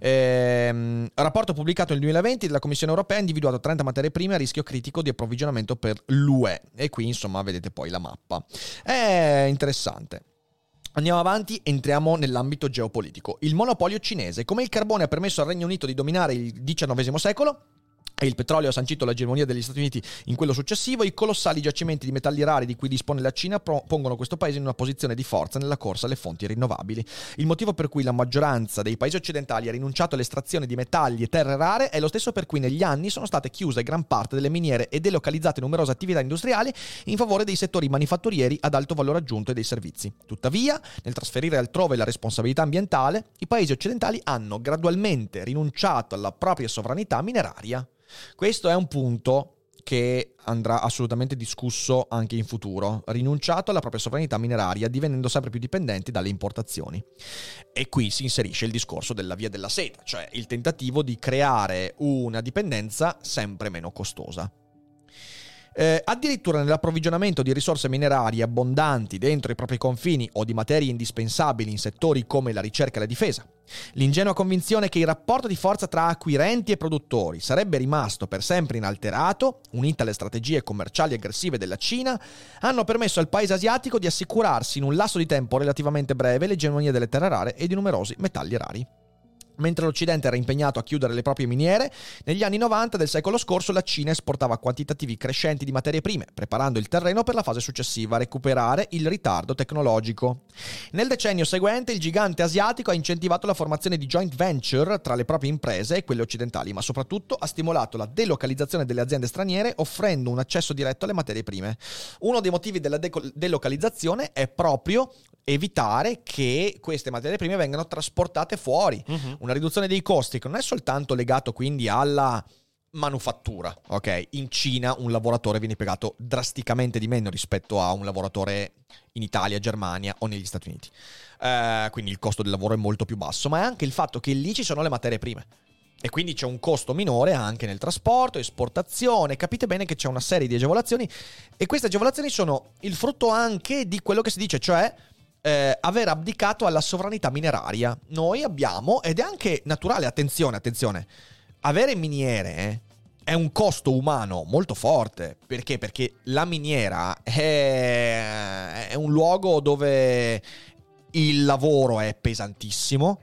Ehm, rapporto pubblicato nel 2020 della Commissione europea ha individuato 30 materie prime a rischio critico di approvvigionamento per l'UE. E qui, insomma, vedete poi la mappa. È interessante. Andiamo avanti, entriamo nell'ambito geopolitico. Il monopolio cinese. Come il carbone ha permesso al Regno Unito di dominare il XIX secolo, e il petrolio ha sancito l'egemonia degli Stati Uniti in quello successivo, i colossali giacimenti di metalli rari di cui dispone la Cina pongono questo paese in una posizione di forza nella corsa alle fonti rinnovabili. Il motivo per cui la maggioranza dei paesi occidentali ha rinunciato all'estrazione di metalli e terre rare è lo stesso per cui negli anni sono state chiuse gran parte delle miniere e delocalizzate numerose attività industriali in favore dei settori manifatturieri ad alto valore aggiunto e dei servizi. Tuttavia, nel trasferire altrove la responsabilità ambientale, i paesi occidentali hanno gradualmente rinunciato alla propria sovranità mineraria. Questo è un punto che andrà assolutamente discusso anche in futuro, rinunciato alla propria sovranità mineraria, divenendo sempre più dipendenti dalle importazioni. E qui si inserisce il discorso della via della seta, cioè il tentativo di creare una dipendenza sempre meno costosa. Eh, addirittura nell'approvvigionamento di risorse minerarie abbondanti dentro i propri confini o di materie indispensabili in settori come la ricerca e la difesa. L'ingenua convinzione che il rapporto di forza tra acquirenti e produttori sarebbe rimasto per sempre inalterato, unita alle strategie commerciali aggressive della Cina, hanno permesso al paese asiatico di assicurarsi in un lasso di tempo relativamente breve l'egemonia delle terre rare e di numerosi metalli rari. Mentre l'Occidente era impegnato a chiudere le proprie miniere, negli anni 90 del secolo scorso la Cina esportava quantitativi crescenti di materie prime, preparando il terreno per la fase successiva, recuperare il ritardo tecnologico. Nel decennio seguente il gigante asiatico ha incentivato la formazione di joint venture tra le proprie imprese e quelle occidentali, ma soprattutto ha stimolato la delocalizzazione delle aziende straniere offrendo un accesso diretto alle materie prime. Uno dei motivi della de- delocalizzazione è proprio evitare che queste materie prime vengano trasportate fuori. Uh-huh. Una riduzione dei costi che non è soltanto legato quindi alla manufattura, ok? In Cina un lavoratore viene pagato drasticamente di meno rispetto a un lavoratore in Italia, Germania o negli Stati Uniti. Uh, quindi il costo del lavoro è molto più basso, ma è anche il fatto che lì ci sono le materie prime. E quindi c'è un costo minore anche nel trasporto, esportazione. Capite bene che c'è una serie di agevolazioni e queste agevolazioni sono il frutto anche di quello che si dice, cioè eh, aver abdicato alla sovranità mineraria. Noi abbiamo, ed è anche naturale, attenzione, attenzione, avere miniere eh, è un costo umano molto forte. Perché? Perché la miniera è, è un luogo dove il lavoro è pesantissimo,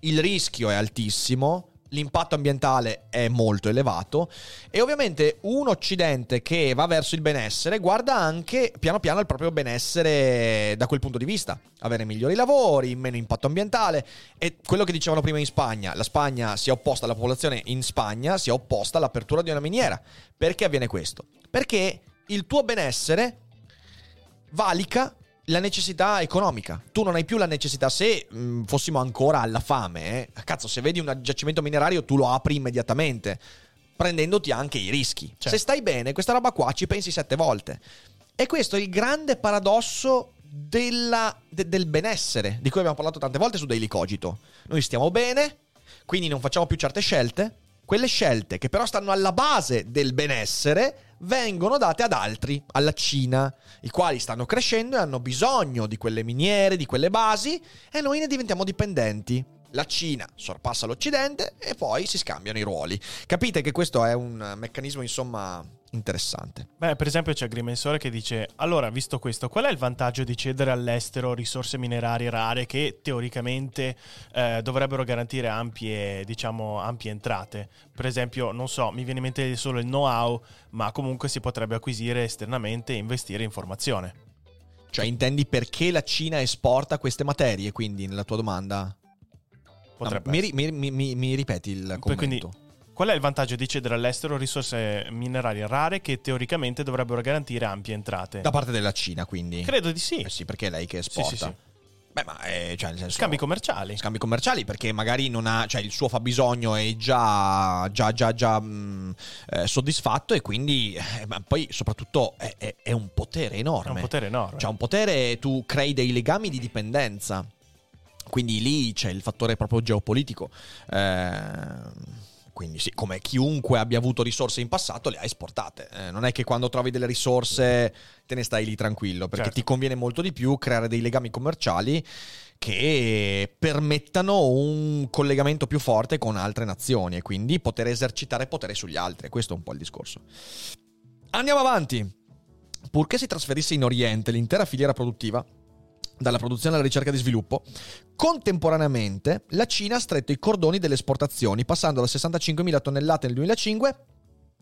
il rischio è altissimo, l'impatto ambientale è molto elevato e ovviamente un Occidente che va verso il benessere guarda anche piano piano il proprio benessere da quel punto di vista, avere migliori lavori, meno impatto ambientale e quello che dicevano prima in Spagna, la Spagna si è opposta, la popolazione in Spagna si è opposta all'apertura di una miniera. Perché avviene questo? Perché il tuo benessere valica la necessità economica. Tu non hai più la necessità, se mh, mm, fossimo ancora alla fame, eh, cazzo, se vedi un giacimento minerario tu lo apri immediatamente, prendendoti anche i rischi. Certo. Se stai bene, questa roba qua ci pensi sette volte. E questo è il grande paradosso della, de, del benessere, di cui abbiamo parlato tante volte su Daily Cogito. Noi stiamo bene, quindi non facciamo più certe scelte. Quelle scelte che però stanno alla base del benessere vengono date ad altri, alla Cina, i quali stanno crescendo e hanno bisogno di quelle miniere, di quelle basi e noi ne diventiamo dipendenti. La Cina sorpassa l'Occidente e poi si scambiano i ruoli. Capite che questo è un meccanismo, insomma, interessante. Beh, per esempio c'è Agrimensore che dice: Allora, visto questo, qual è il vantaggio di cedere all'estero risorse minerarie rare che teoricamente eh, dovrebbero garantire ampie, diciamo, ampie entrate? Per esempio, non so, mi viene in mente solo il know-how, ma comunque si potrebbe acquisire esternamente e investire in formazione. Cioè, intendi perché la Cina esporta queste materie, quindi, nella tua domanda? Potrebbe no, mi, mi, mi, mi, ripeti il commento. Quindi, Qual è il vantaggio di cedere all'estero risorse minerarie rare che teoricamente dovrebbero garantire ampie entrate? Da parte della Cina, quindi? Credo di sì. Eh sì, perché è lei che esporta. Sì, sì, sì. Beh, ma è, cioè, nel senso, scambi commerciali. Scambi commerciali perché magari non ha, cioè il suo fabbisogno è già, già, già, già mh, mm, eh, soddisfatto e quindi, eh, ma poi soprattutto è, è, è, un potere enorme. È un potere enorme. Cioè un potere, tu crei dei legami di dipendenza. Quindi lì c'è il fattore proprio geopolitico. Eh quindi sì, come chiunque abbia avuto risorse in passato le ha esportate. Eh, non è che quando trovi delle risorse te ne stai lì tranquillo, perché certo. ti conviene molto di più creare dei legami commerciali che permettano un collegamento più forte con altre nazioni e quindi poter esercitare potere sugli altri. Questo è un po' il discorso. Andiamo avanti. Purché si trasferisse in Oriente l'intera filiera produttiva, dalla produzione alla ricerca e sviluppo, contemporaneamente la Cina ha stretto i cordoni delle esportazioni, passando da 65.000 tonnellate nel 2005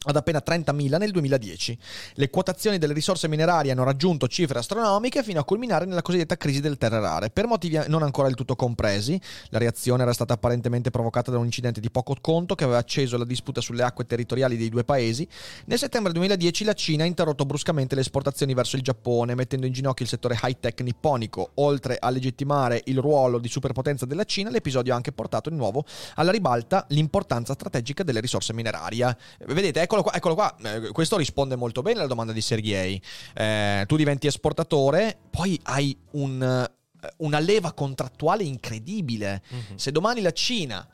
ad appena 30.000 nel 2010. Le quotazioni delle risorse minerarie hanno raggiunto cifre astronomiche fino a culminare nella cosiddetta crisi del terre rare. Per motivi non ancora del tutto compresi, la reazione era stata apparentemente provocata da un incidente di poco conto che aveva acceso la disputa sulle acque territoriali dei due paesi. Nel settembre 2010 la Cina ha interrotto bruscamente le esportazioni verso il Giappone, mettendo in ginocchio il settore high-tech nipponico. Oltre a legittimare il ruolo di superpotenza della Cina, l'episodio ha anche portato di nuovo alla ribalta l'importanza strategica delle risorse minerarie. Vedete, eccolo qua, eccolo qua. Eh, questo risponde molto bene alla domanda di Sergei. Eh, tu diventi esportatore, poi hai un, eh, una leva contrattuale incredibile. Mhm. Se domani la Cina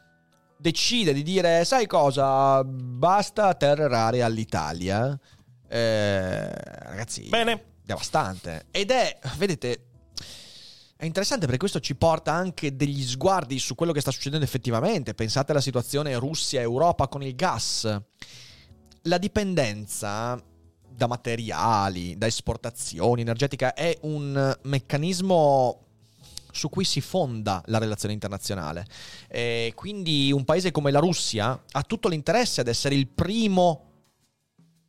decide di dire, sai cosa, basta terre rare all'Italia, eh, ragazzi, Bene. devastante. Ed è, vedete, è interessante perché questo ci porta anche degli sguardi su quello che sta succedendo effettivamente. Pensate alla situazione Russia-Europa con il gas. La dipendenza da materiali, da esportazioni energetica è un meccanismo su cui si fonda la relazione internazionale. E quindi un paese come la Russia ha tutto l'interesse ad essere il primo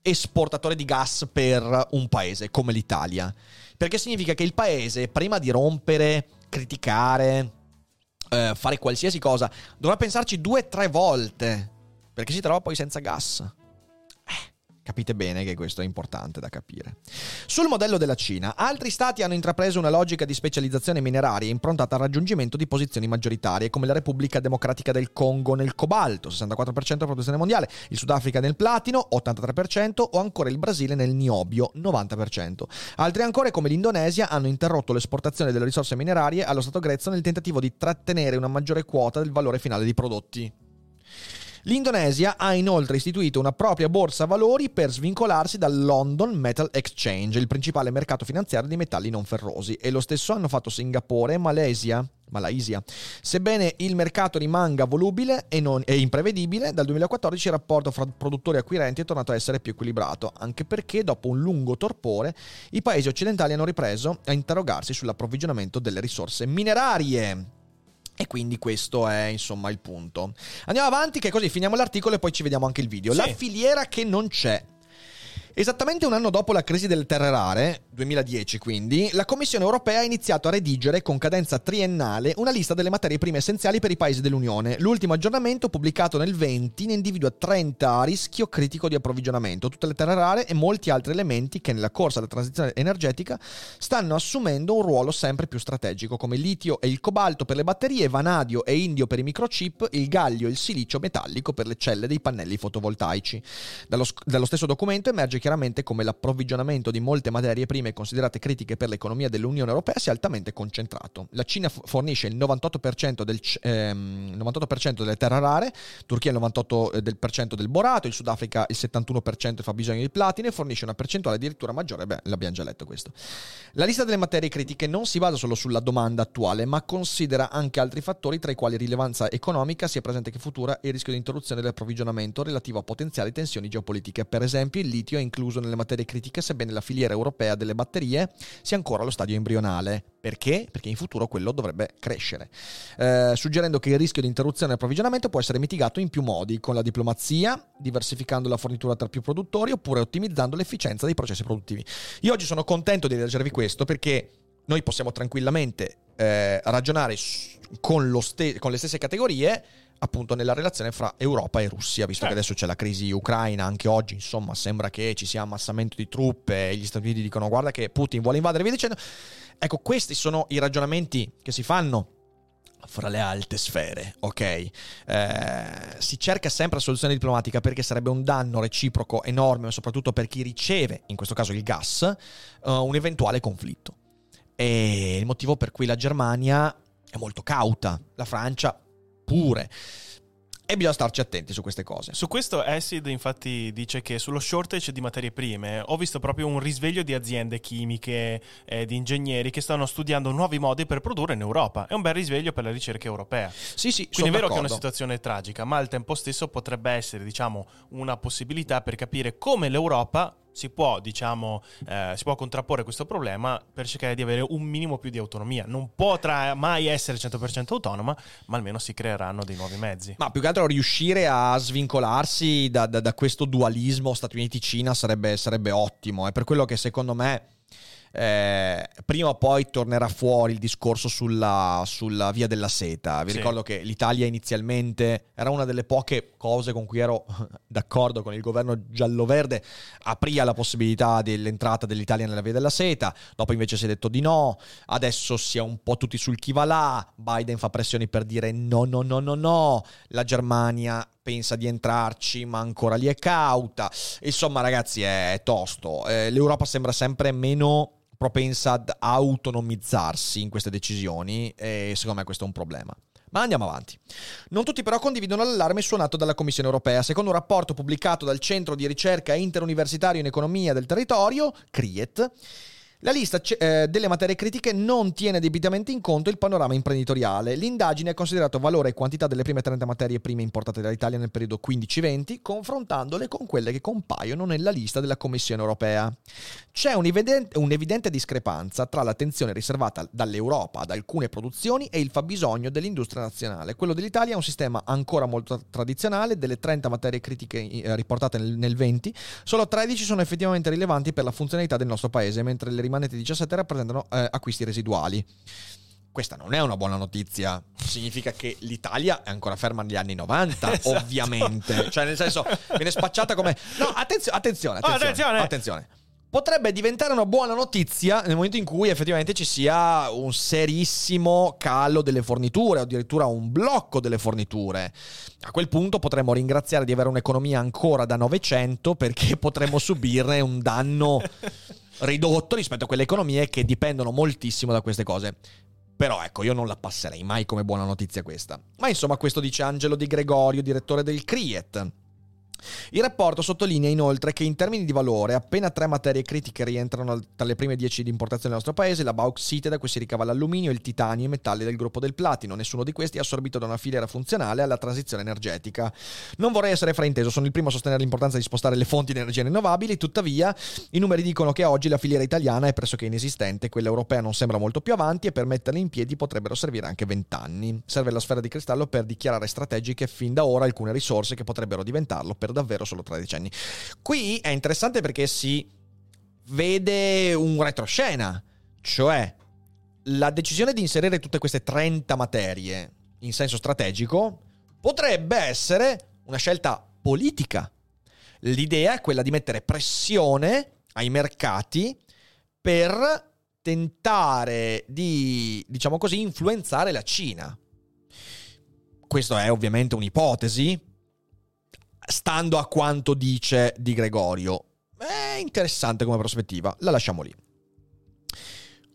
esportatore di gas per un paese come l'Italia. Perché significa che il paese, prima di rompere, criticare, eh, fare qualsiasi cosa, dovrà pensarci due o tre volte. Perché si trova poi senza gas. Capite bene che questo è importante da capire. Sul modello della Cina, altri stati hanno intrapreso una logica di specializzazione mineraria improntata al raggiungimento di posizioni maggioritarie, come la Repubblica Democratica del Congo nel cobalto, 64% della produzione mondiale, il Sudafrica nel platino, 83%, o ancora il Brasile nel niobio, 90%. Altri ancora, come l'Indonesia, hanno interrotto l'esportazione delle risorse minerarie allo Stato grezzo nel tentativo di trattenere una maggiore quota del valore finale dei prodotti. L'Indonesia ha inoltre istituito una propria borsa valori per svincolarsi dal London Metal Exchange, il principale mercato finanziario di metalli non ferrosi, e lo stesso hanno fatto Singapore e Malesia. Malaysia. Sebbene il mercato rimanga volubile e, non, e imprevedibile, dal 2014 il rapporto fra produttori e acquirenti è tornato a essere più equilibrato, anche perché dopo un lungo torpore i paesi occidentali hanno ripreso a interrogarsi sull'approvvigionamento delle risorse minerarie. E quindi questo è insomma il punto. Andiamo avanti che così finiamo l'articolo e poi ci vediamo anche il video. Sì. La filiera che non c'è. Esattamente un anno dopo la crisi delle terre rare, 2010 quindi, la Commissione europea ha iniziato a redigere con cadenza triennale una lista delle materie prime essenziali per i paesi dell'Unione. L'ultimo aggiornamento, pubblicato nel 20, ne individua 30 a rischio critico di approvvigionamento, tutte le terre rare e molti altri elementi che nella corsa alla transizione energetica stanno assumendo un ruolo sempre più strategico, come il litio e il cobalto per le batterie, vanadio e indio per i microchip, il gallio e il silicio metallico per le celle dei pannelli fotovoltaici. Dallo, dallo stesso documento emerge chiaramente come l'approvvigionamento di molte materie prime considerate critiche per l'economia dell'Unione Europea sia altamente concentrato. La Cina fornisce il 98%, del, ehm, 98% delle terre rare, Turchia il 98% del, per cento del borato, il Sudafrica il 71% e fa bisogno di platino e fornisce una percentuale addirittura maggiore, beh l'abbiamo già letto questo. La lista delle materie critiche non si basa solo sulla domanda attuale, ma considera anche altri fattori tra i quali rilevanza economica, sia presente che futura, e il rischio di interruzione dell'approvvigionamento relativo a potenziali tensioni geopolitiche. Per esempio, il litio è incluso nelle materie critiche, sebbene la filiera europea delle batterie sia ancora allo stadio embrionale. Perché? Perché in futuro quello dovrebbe crescere. Eh, suggerendo che il rischio di interruzione dell'approvvigionamento può essere mitigato in più modi, con la diplomazia, diversificando la fornitura tra più produttori, oppure ottimizzando l'efficienza dei processi produttivi. Io oggi sono contento di leggervi questo perché noi possiamo tranquillamente eh, ragionare con, ste- con le stesse categorie appunto nella relazione fra Europa e Russia, visto che Certo. adesso c'è la crisi ucraina, anche oggi insomma sembra che ci sia ammassamento di truppe e gli Stati Uniti dicono guarda che Putin vuole invadere via dicendo. Ecco, questi sono i ragionamenti che si fanno fra le alte sfere, ok? Eh, si cerca sempre la soluzione diplomatica perché sarebbe un danno reciproco enorme, soprattutto per chi riceve, in questo caso il gas, eh, un eventuale conflitto. E il motivo per cui la Germania è molto cauta, la Francia pure. E bisogna starci attenti su queste cose. Su questo Acid infatti dice che sullo shortage di materie prime ho visto proprio un risveglio di aziende chimiche e di ingegneri che stanno studiando nuovi modi per produrre in Europa. È un bel risveglio per la ricerca europea. Sì, sì, Quindi è vero che è una situazione tragica, ma al tempo stesso potrebbe essere, diciamo, una possibilità per capire come l'Europa si può, diciamo, eh, si può contrapporre questo problema per cercare di avere un minimo più di autonomia. Non potrà mai essere 100% autonoma, ma almeno si creeranno dei nuovi mezzi. Ma più che altro riuscire a svincolarsi da, da- da questo dualismo Stati Uniti-Cina sarebbe, sarebbe ottimo. È per quello che secondo me eh, prima o poi tornerà fuori il discorso sulla, sulla via della seta. Vi Sì. ricordo che l'Italia inizialmente era una delle poche cose con cui ero [LAUGHS] d'accordo con il governo giallo-verde, aprì la possibilità dell'entrata dell'Italia nella via della seta, dopo invece si è detto di no, adesso si è un po' tutti sul chi va là, Biden fa pressioni per dire no, no, no, no, no, la Germania pensa di entrarci, ma ancora lì è cauta. Insomma, ragazzi, è tosto. Eh, L'Europa sembra sempre meno propensa ad autonomizzarsi in queste decisioni e secondo me questo è un problema. Ma andiamo avanti. Non tutti però condividono l'allarme suonato dalla Commissione europea. Secondo un rapporto pubblicato dal Centro di ricerca interuniversitario in economia del territorio, CRIET, la lista eh, delle materie critiche non tiene debitamente in conto il panorama imprenditoriale. L'indagine ha considerato valore e quantità delle prime 30 materie prime importate dall'Italia nel periodo 15-20, confrontandole con quelle che compaiono nella lista della Commissione europea. C'è un'evidente, un'evidente discrepanza tra l'attenzione riservata dall'Europa ad alcune produzioni e il fabbisogno dell'industria nazionale. Quello dell'Italia è un sistema ancora molto tradizionale, delle 30 materie critiche eh, riportate nel, nel 20, solo 13 sono effettivamente rilevanti per la funzionalità del nostro paese, mentre le rimanenti 17 rappresentano eh, acquisti residuali. Questa non è una buona notizia, significa che l'Italia è ancora ferma negli anni 90, [LAUGHS] esatto. ovviamente. Cioè, nel senso, viene spacciata come... No, attenzio- attenzione, attenzione, oh, attenzione. attenzione potrebbe diventare una buona notizia nel momento in cui effettivamente ci sia un serissimo calo delle forniture o addirittura un blocco delle forniture. A quel punto potremmo ringraziare di avere un'economia ancora da 900 perché potremmo subirne un danno [LAUGHS] ridotto rispetto a quelle economie che dipendono moltissimo da queste cose. Però ecco, io non la passerei mai come buona notizia questa. Ma insomma, questo dice Angelo Di Gregorio, direttore del CRIET. Il rapporto sottolinea inoltre che in termini di valore appena tre materie critiche rientrano tra le prime 10 di importazione del nostro paese, la bauxite da cui si ricava l'alluminio, il titanio e i metalli del gruppo del platino. Nessuno di questi è assorbito da una filiera funzionale alla transizione energetica. Non vorrei essere frainteso, sono il primo a sostenere l'importanza di spostare le fonti di energia rinnovabili, tuttavia i numeri dicono che oggi la filiera italiana è pressoché inesistente, quella europea non sembra molto più avanti e per metterla in piedi potrebbero servire anche 20 anni. Serve la sfera di cristallo per dichiarare strategiche fin da ora alcune risorse che potrebbero diventarlo per davvero solo tra decenni. Qui è interessante perché si vede un retroscena, cioè la decisione di inserire tutte queste 30 materie in senso strategico potrebbe essere una scelta politica. L'idea è quella di mettere pressione ai mercati per tentare di, diciamo così, influenzare la Cina. Questa è ovviamente un'ipotesi, stando a quanto dice Di Gregorio. È interessante come prospettiva, la lasciamo lì.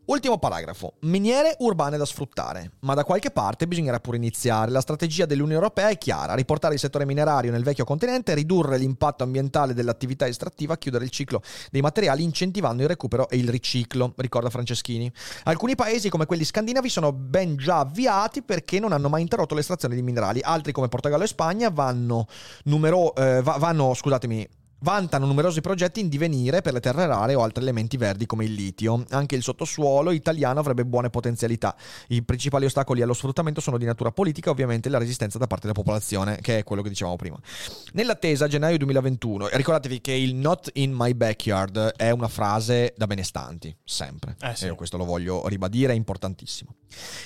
Ultimo paragrafo. Miniere urbane da sfruttare. Ma da qualche parte bisognerà pure iniziare. La strategia dell'Unione Europea è chiara. Riportare il settore minerario nel vecchio continente, ridurre l'impatto ambientale dell'attività estrattiva, chiudere il ciclo dei materiali incentivando il recupero e il riciclo, ricorda Franceschini. Alcuni paesi come quelli scandinavi sono ben già avviati perché non hanno mai interrotto l'estrazione di minerali. Altri come Portogallo e Spagna vanno, numero, eh, vanno scusatemi, Vantano numerosi progetti in divenire per le terre rare o altri elementi verdi come il litio. Anche il sottosuolo italiano avrebbe buone potenzialità. I principali ostacoli allo sfruttamento sono di natura politica e ovviamente la resistenza da parte della popolazione, che è quello che dicevamo prima. Nell'attesa, gennaio 2021, ricordatevi che il not in my backyard è una frase da benestanti, sempre. Eh sì. E io questo lo voglio ribadire, è importantissimo.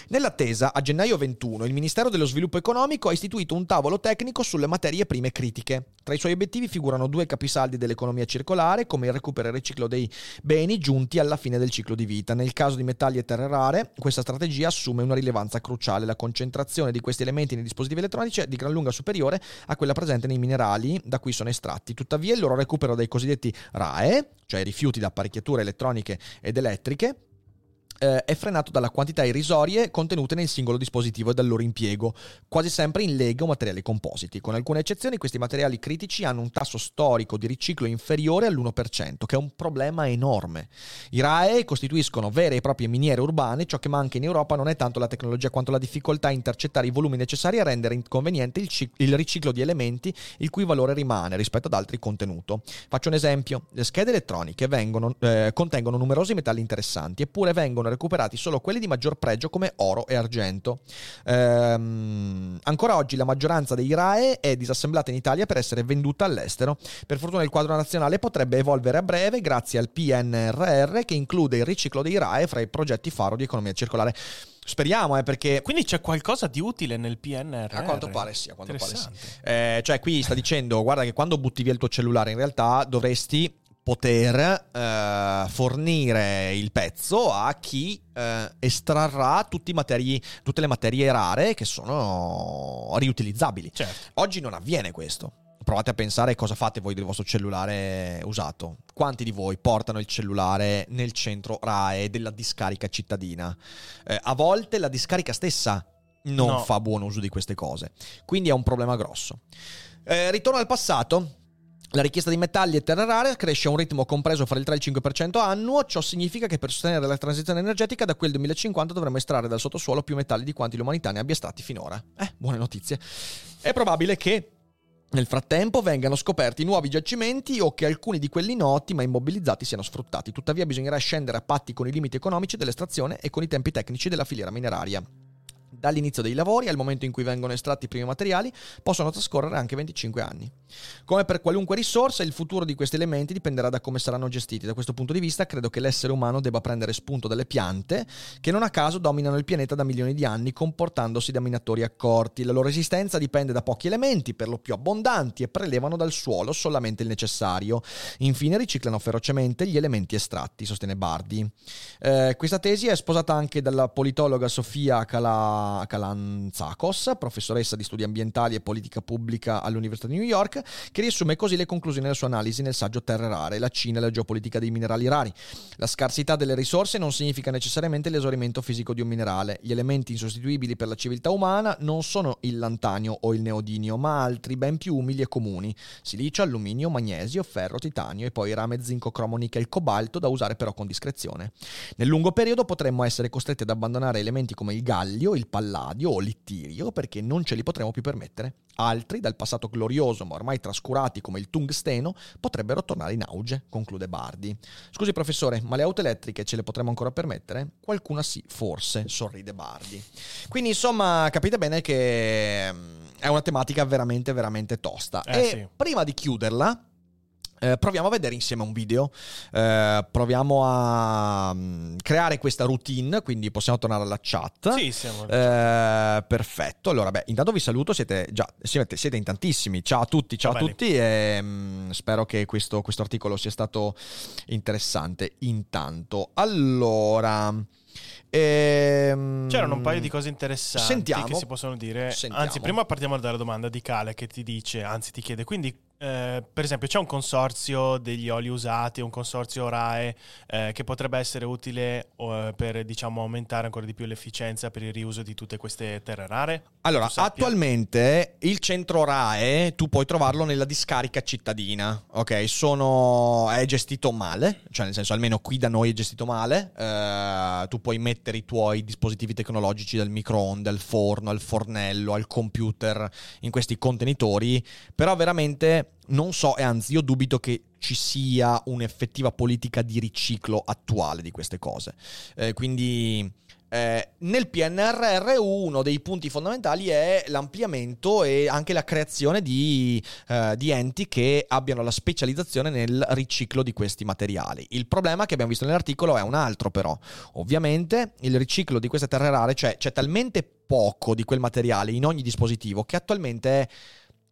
Nell'attesa, a gennaio 21, il Ministero dello Sviluppo Economico ha istituito un tavolo tecnico sulle materie prime critiche. Tra i suoi obiettivi figurano due capisaldi dell'economia circolare, come il recupero e il riciclo dei beni giunti alla fine del ciclo di vita. Nel caso di metalli e terre rare, questa strategia assume una rilevanza cruciale. La concentrazione di questi elementi nei dispositivi elettronici è di gran lunga superiore a quella presente nei minerali da cui sono estratti. Tuttavia, il loro recupero dai cosiddetti RAE, cioè rifiuti da apparecchiature elettroniche ed elettriche, eh, è frenato dalla quantità irrisorie contenute nel singolo dispositivo e dal loro impiego, quasi sempre in lega o materiali compositi. Con alcune eccezioni, questi materiali critici hanno un tasso storico di riciclo inferiore all'1%, che è un problema enorme. I RAE costituiscono vere e proprie miniere urbane, ciò che manca in Europa non è tanto la tecnologia quanto la difficoltà a intercettare i volumi necessari a rendere inconveniente il, cic- il riciclo di elementi il cui valore rimane rispetto ad altri contenuto. Faccio un esempio: le schede elettroniche vengono, eh, contengono numerosi metalli interessanti, eppure vengono recuperati solo quelli di maggior pregio come oro e argento. Ehm, ancora oggi la maggioranza dei RAE è disassemblata in Italia per essere venduta all'estero. Per fortuna il quadro nazionale potrebbe evolvere a breve grazie al PNRR che include il riciclo dei RAE fra i progetti faro di economia circolare. Speriamo, eh, perché. Quindi c'è qualcosa di utile nel PNR. A quanto pare sì, a quanto pare sì. Eh, cioè, qui sta dicendo: guarda, che quando butti via il tuo cellulare, in realtà dovresti poter eh, fornire il pezzo a chi eh, estrarrà tutti i materi- tutte le materie rare che sono riutilizzabili. Certo. Oggi non avviene questo. Provate a pensare cosa fate voi del vostro cellulare usato. Quanti di voi portano il cellulare nel centro RAE della discarica cittadina? Eh, a volte la discarica stessa non No. fa buon uso di queste cose. Quindi è un problema grosso. Eh, ritorno al passato. La richiesta di metalli e terre rare cresce a un ritmo compreso fra il 3 e il 5% annuo, ciò significa che per sostenere la transizione energetica da quel 2050 dovremo estrarre dal sottosuolo più metalli di quanti l'umanità ne abbia estratti finora. Eh, buone notizie. È probabile che nel frattempo vengano scoperti nuovi giacimenti o che alcuni di quelli noti ma immobilizzati siano sfruttati. Tuttavia bisognerà scendere a patti con i limiti economici dell'estrazione e con i tempi tecnici della filiera mineraria. Dall'inizio dei lavori al momento in cui vengono estratti i primi materiali possono trascorrere anche 25 anni. Come per qualunque risorsa, il futuro di questi elementi dipenderà da come saranno gestiti. Da questo punto di vista, credo che l'essere umano debba prendere spunto dalle piante, che non a caso dominano il pianeta da milioni di anni, comportandosi da minatori accorti. La loro esistenza dipende da pochi elementi, per lo più abbondanti, e prelevano dal suolo solamente il necessario. Infine, riciclano ferocemente gli elementi estratti, sostiene Bardi. Eh, questa tesi è sposata anche dalla politologa Sofia Cala- Kalantzakos, professoressa di studi ambientali e politica pubblica all'Università di New York, che riassume così le conclusioni della sua analisi nel saggio Terre rare, la Cina e la geopolitica dei minerali rari. La scarsità delle risorse non significa necessariamente l'esaurimento fisico di un minerale. Gli elementi insostituibili per la civiltà umana non sono il lantanio o il neodinio, ma altri ben più umili e comuni: silicio, alluminio, magnesio, ferro, titanio e poi rame, zinco, cromo, nickel, cobalto, da usare però con discrezione. Nel lungo periodo potremmo essere costretti ad abbandonare elementi come il gallio, il palladio o l'ittirio perché non ce li potremo più permettere. Altri, dal passato glorioso ma ormai trascurati come il tungsteno, potrebbero tornare in auge, conclude Bardi. Scusi professore, ma le auto elettriche ce le potremmo ancora permettere? Qualcuna sì, forse, sorride Bardi. Quindi insomma capite bene che mm, è una tematica veramente veramente tosta. Eh, e sì. prima di chiuderla... eh, proviamo a vedere insieme un video, eh, proviamo a mm, creare questa routine, quindi possiamo tornare alla chat. Sì, siamo... Eh, perfetto. Allora, beh, intanto vi saluto. Siete già siete, siete in tantissimi. Ciao a tutti, ciao a Ciao belli. tutti. E, mm, spero che questo, questo articolo sia stato interessante. Intanto, allora. ehm, C'erano un paio di cose interessanti Sentiamo. che si possono dire. Sentiamo. Anzi, prima partiamo dalla domanda di Cale che ti dice, anzi ti chiede, quindi eh, per esempio c'è un consorzio degli oli usati, un consorzio RAE eh, che potrebbe essere utile eh, per diciamo aumentare ancora di più l'efficienza per il riuso di tutte queste terre rare? Allora, attualmente il centro RAE tu puoi trovarlo nella discarica cittadina, ok? Sono, è gestito male, cioè nel senso almeno qui da noi è gestito male. Eh, tu puoi mettere i tuoi dispositivi tecnologici dal microonde al forno, al fornello, al computer in questi contenitori, però veramente non so e anzi io dubito che ci sia un'effettiva politica di riciclo attuale di queste cose. Eh, quindi eh, nel PNRR uno dei punti fondamentali è l'ampliamento e anche la creazione di, eh, di enti che abbiano la specializzazione nel riciclo di questi materiali. Il problema che abbiamo visto nell'articolo è un altro però. Ovviamente il riciclo di queste terre rare, cioè c'è talmente poco di quel materiale in ogni dispositivo che attualmente è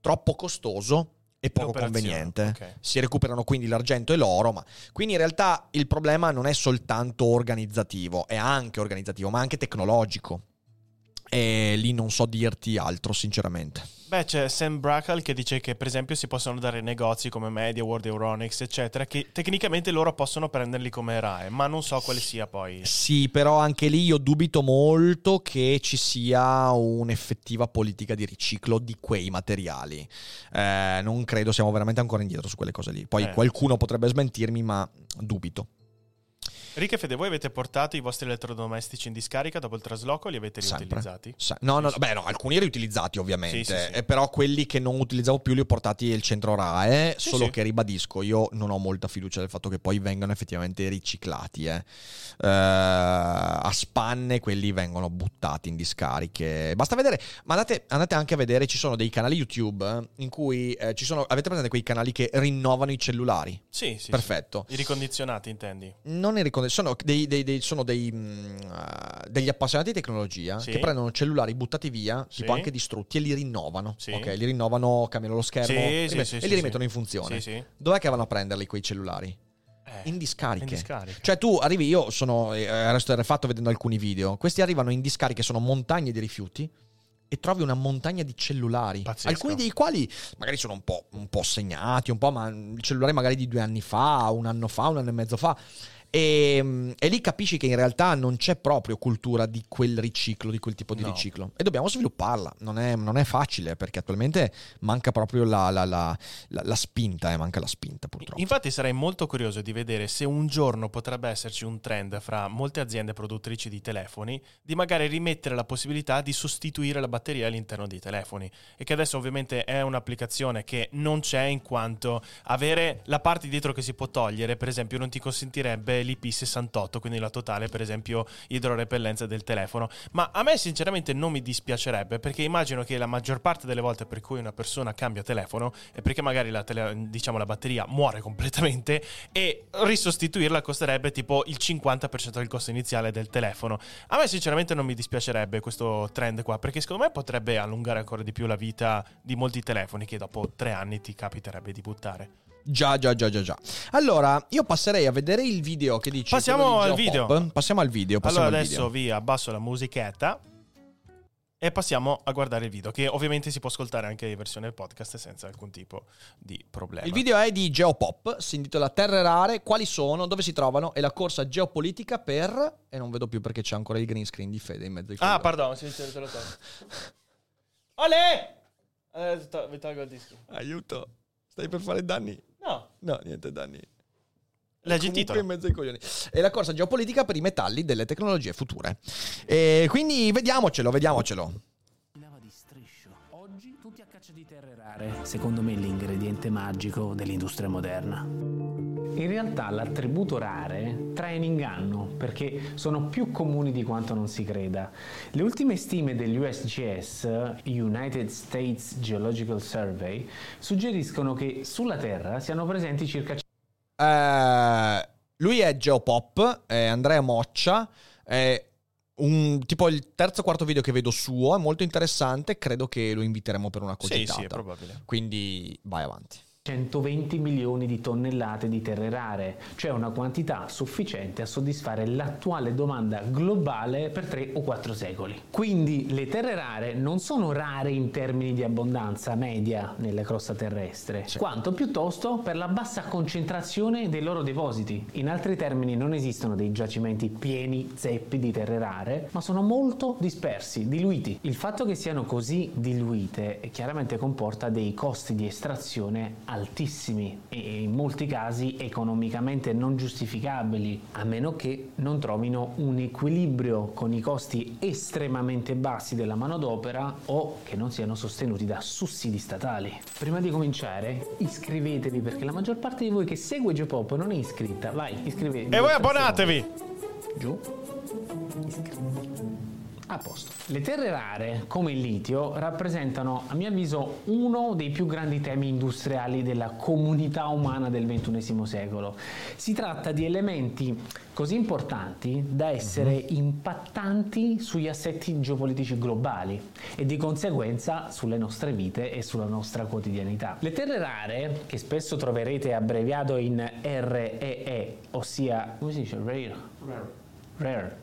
troppo costoso e poco conveniente. ok. Si recuperano quindi l'argento e l'oro, ma quindi in realtà il problema non è soltanto organizzativo, è anche organizzativo, ma anche tecnologico. E lì non so dirti altro, sinceramente. Beh, c'è Sam Brackle che dice che per esempio si possono dare negozi come Media, World Euronics, eccetera, che tecnicamente loro possono prenderli come RAE, ma non so quale sia poi. Sì, però anche lì io dubito molto che ci sia un'effettiva politica di riciclo di quei materiali. Eh, non credo, siamo veramente ancora indietro su quelle cose lì. Poi Eh, qualcuno potrebbe smentirmi, ma dubito. Rick e Fede, voi avete portato i vostri elettrodomestici in discarica dopo il trasloco li avete riutilizzati? Sa- No, no, Sì, beh, no, alcuni riutilizzati ovviamente, Sì, sì, sì. eh, però quelli che non utilizzavo più li ho portati al centro RAE, Sì, solo che ribadisco, io non ho molta fiducia del fatto che poi vengano effettivamente riciclati. eh. Eh, a spanne quelli vengono buttati in discariche. Basta vedere, ma andate, andate anche a vedere, ci sono dei canali YouTube eh, in cui eh, ci sono, avete presente quei canali che rinnovano i cellulari? Sì, sì. Perfetto. I ricondizionati, intendi? Non i ricondi- sono dei, dei- dei- sono dei, uh, degli appassionati di tecnologia Sì. che prendono cellulari buttati via, Sì. tipo anche distrutti, e li rinnovano. Sì. Ok, li rinnovano, cambiano lo schermo rimet- e li rimettono in funzione. Dov'è che vanno a prenderli quei cellulari? Eh, In discariche. in discarica. Cioè tu arrivi, io sono, eh, resto fatto vedendo alcuni video, questi arrivano in discariche, sono montagne di rifiuti e trovi una montagna di cellulari, Pazzesco. alcuni dei quali magari sono un po', un po' segnati, un po', ma il cellulare magari di due anni fa, un anno fa, un anno e mezzo fa. E, mm, e lì capisci che in realtà non c'è proprio cultura di quel riciclo, di quel tipo di No. riciclo. E dobbiamo svilupparla. Non è, non è facile perché attualmente manca proprio la, la- la- la- la spinta, eh, manca la spinta purtroppo. Infatti sarei molto curioso di vedere se un giorno potrebbe esserci un trend fra molte aziende produttrici di telefoni di magari rimettere la possibilità di sostituire la batteria all'interno dei telefoni e che adesso ovviamente è un'applicazione che non c'è in quanto avere la parte dietro che si può togliere per esempio non ti consentirebbe l'IP68 quindi la totale per esempio idrorepellenza del telefono ma a me sinceramente non mi dispiacerebbe perché immagino che la maggior parte delle volte per cui una persona cambia telefono è perché magari la, tele- diciamo, la batteria muore completamente e risostituirla costerebbe tipo il 50% del costo iniziale del telefono. A me sinceramente non mi dispiacerebbe questo trend qua perché secondo me potrebbe allungare ancora di più la vita di molti telefoni che dopo tre anni ti capiterebbe di buttare. Già, già, già, già, già. Allora, io passerei a vedere il video che dice. Passiamo di al video. Passiamo al video. Passiamo allora al adesso video. vi abbasso la musichetta e passiamo a guardare il video che ovviamente si può ascoltare anche in versione podcast senza alcun tipo di problema. Il video è di Geopop, si intitola Terre rare, quali sono, dove si trovano e la corsa geopolitica per... E non vedo più perché c'è ancora il green screen di Fede in mezzo ai Ah, pardon, sì, sì, te lo tolgo. Ole! Eh, to- vi tolgo il disco. Aiuto, stai per fare danni? No, No, niente danni. leggi il mezzo ai coglioni. E la corsa geopolitica per i metalli delle tecnologie future. E quindi vediamocelo, vediamocelo. Lava di striscio. Oggi tutti a caccia di terre rare, secondo me l'ingrediente magico dell'industria moderna. In realtà l'attributo rare trae in inganno perché sono più comuni di quanto non si creda. Le ultime stime dell'USGS, United States Geological Survey, suggeriscono che sulla Terra siano presenti circa Eh, lui è Geopop, è Andrea Moccia, è un, tipo il terzo o quarto video che vedo suo, è molto interessante, credo che lo inviteremo per una Sì, cogitata. sì, è probabile. Quindi vai avanti. 120 milioni di tonnellate di terre rare, cioè una quantità sufficiente a soddisfare l'attuale domanda globale per 3 o 4 secoli. Quindi le terre rare non sono rare in termini di abbondanza media nella crosta terrestre, quanto piuttosto per la bassa concentrazione dei loro depositi. In altri termini non esistono dei giacimenti pieni zeppi di terre rare, ma sono molto dispersi, diluiti. Il fatto che siano così diluite chiaramente comporta dei costi di estrazione altissimi e in molti casi economicamente non giustificabili, a meno che non trovino un equilibrio con i costi estremamente bassi della manodopera o che non siano sostenuti da sussidi statali. Prima di cominciare, iscrivetevi perché la maggior parte di voi che segue Geopop non è iscritta. Vai, iscrivetevi. E voi abbonatevi! Giù. A posto. Le terre rare, come il litio, rappresentano, a mio avviso, uno dei più grandi temi industriali della comunità umana del XXI secolo. Si tratta di elementi così importanti da essere impattanti sugli assetti geopolitici globali e di conseguenza sulle nostre vite e sulla nostra quotidianità. Le terre rare, che spesso troverete abbreviato in REE, ossia, come si dice? Rare. Rare. Rare.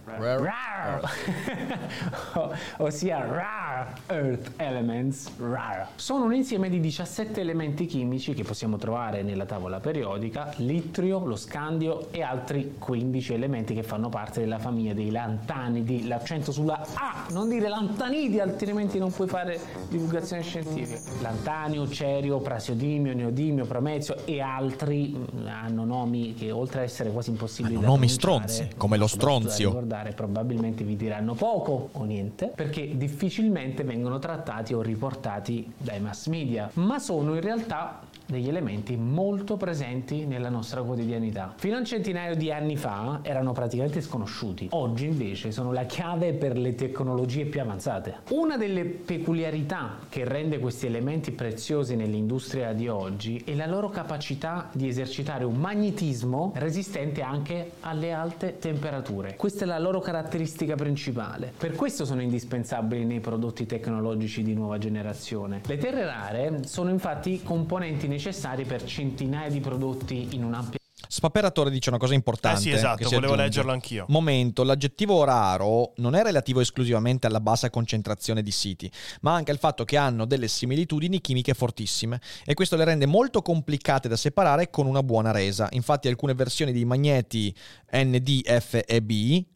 [LAUGHS] ossia rare earth elements rare. Sono un insieme di 17 elementi chimici che possiamo trovare nella tavola periodica, l'itrio, lo scandio e altri 15 elementi che fanno parte della famiglia dei lantanidi. L'accento sulla A, non dire lantanidi, altrimenti non puoi fare divulgazione scientifica. Lantanio, cerio, prasiodimio, neodimio, promezio e altri mm, hanno nomi che oltre a essere quasi impossibili Hanno da nomi stronzi, come lo soprattutto da ricordare probabilmente vi diranno poco o niente perché difficilmente vengono trattati o riportati dai mass media. Ma sono in realtà degli elementi molto presenti nella nostra quotidianità. Fino a un centinaio di anni fa erano praticamente sconosciuti, oggi invece sono la chiave per le tecnologie più avanzate. Una delle peculiarità che rende questi elementi preziosi nell'industria di oggi è la loro capacità di esercitare un magnetismo resistente anche alle alte temperature. Questa è la loro caratteristica principale. Per questo sono indispensabili nei prodotti tecnologici di nuova generazione. Le terre rare sono infatti componenti necessari per centinaia di prodotti in un'ampia Spaperatore dice una cosa importante. Eh sì, esatto, volevo leggerlo anch'io. Momento, l'aggettivo raro non è relativo esclusivamente alla bassa concentrazione di siti, ma anche al fatto che hanno delle similitudini chimiche fortissime e questo le rende molto complicate da separare con una buona resa. Infatti alcune versioni dei magneti NDFEB,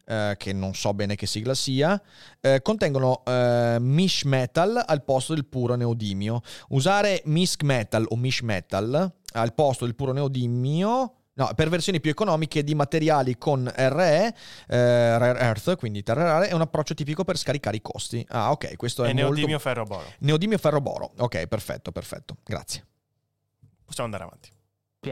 eh, che non so bene che sigla sia, eh, contengono eh, mish metal al posto del puro neodimio. Usare misk metal o mish metal al posto del puro neodimio No, per versioni più economiche di materiali con RE, eh, Rare Earth, quindi terre rare, è un approccio tipico per scaricare i costi. Ah, ok, questo è E molto... neodimio ferro boro. Neodimio ferroboro. Ok, perfetto, perfetto. Grazie. Possiamo andare avanti.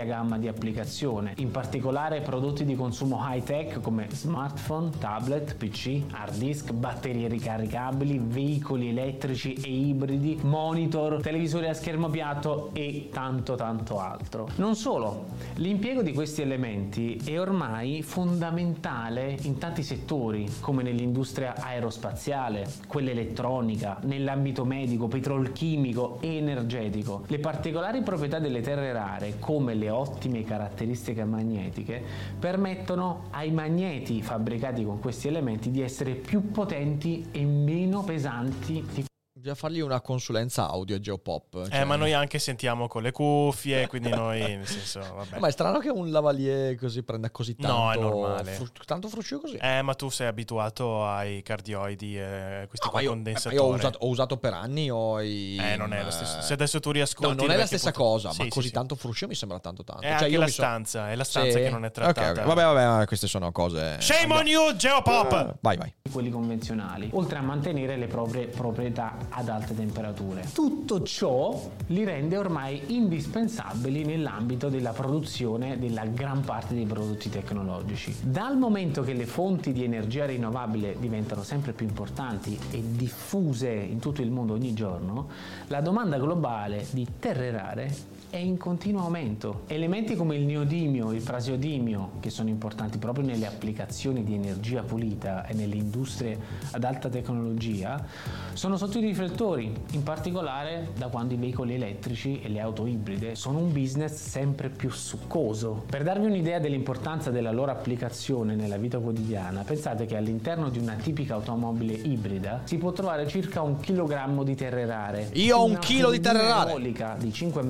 Gamma di applicazione, in particolare prodotti di consumo high tech come smartphone, tablet, PC, hard disk, batterie ricaricabili, veicoli elettrici e ibridi, monitor, televisori a schermo piatto e tanto tanto altro. Non solo, l'impiego di questi elementi è ormai fondamentale in tanti settori come nell'industria aerospaziale, quella elettronica, nell'ambito medico, petrolchimico e energetico. Le particolari proprietà delle terre rare come le ottime caratteristiche magnetiche permettono ai magneti fabbricati con questi elementi di essere più potenti e meno pesanti di Bisogna fargli una consulenza audio a Geopop. cioè- Eh, ma noi anche sentiamo con le cuffie, quindi noi, nel senso, [LAUGHS] vabbè. Ma è strano che un lavalier così prenda così tanto... No, è normale. fru- tanto fruscio così. Eh, ma tu sei abituato ai cardioidi e questi No, qua io, condensatori. io ho, usato, ho usato per anni ho i... Eh, non è lo stesso. Se adesso tu No, riascolti... non le è la stessa puntate- cosa, Sì, ma sì, così sì. tanto fruscio mi sembra tanto tanto. È Cioè, anche io la mi so- stanza, è la stanza Sì? che non è trattata. ok. Vabbè, vabbè, queste sono cose... Shame on you, Geopop! Vai, vai. quelli convenzionali, oltre a mantenere le proprie proprietà ad alte temperature. Tutto ciò li rende ormai indispensabili nell'ambito della produzione della gran parte dei prodotti tecnologici. Dal momento che le fonti di energia rinnovabile diventano sempre più importanti e diffuse in tutto il mondo ogni giorno, la domanda globale di terre rare è in continuo aumento. Elementi come il neodimio, il prasiodimio, che sono importanti proprio nelle applicazioni di energia pulita e nelle industrie ad alta tecnologia, sono sotto i riflettori, in particolare da quando i veicoli elettrici e le auto ibride sono un business sempre più succoso. Per darvi un'idea dell'importanza della loro applicazione nella vita quotidiana, pensate che all'interno di una tipica automobile ibrida si può trovare circa un chilogrammo di terre rare. Io ho un Una chilo di terre rare. eolica di 5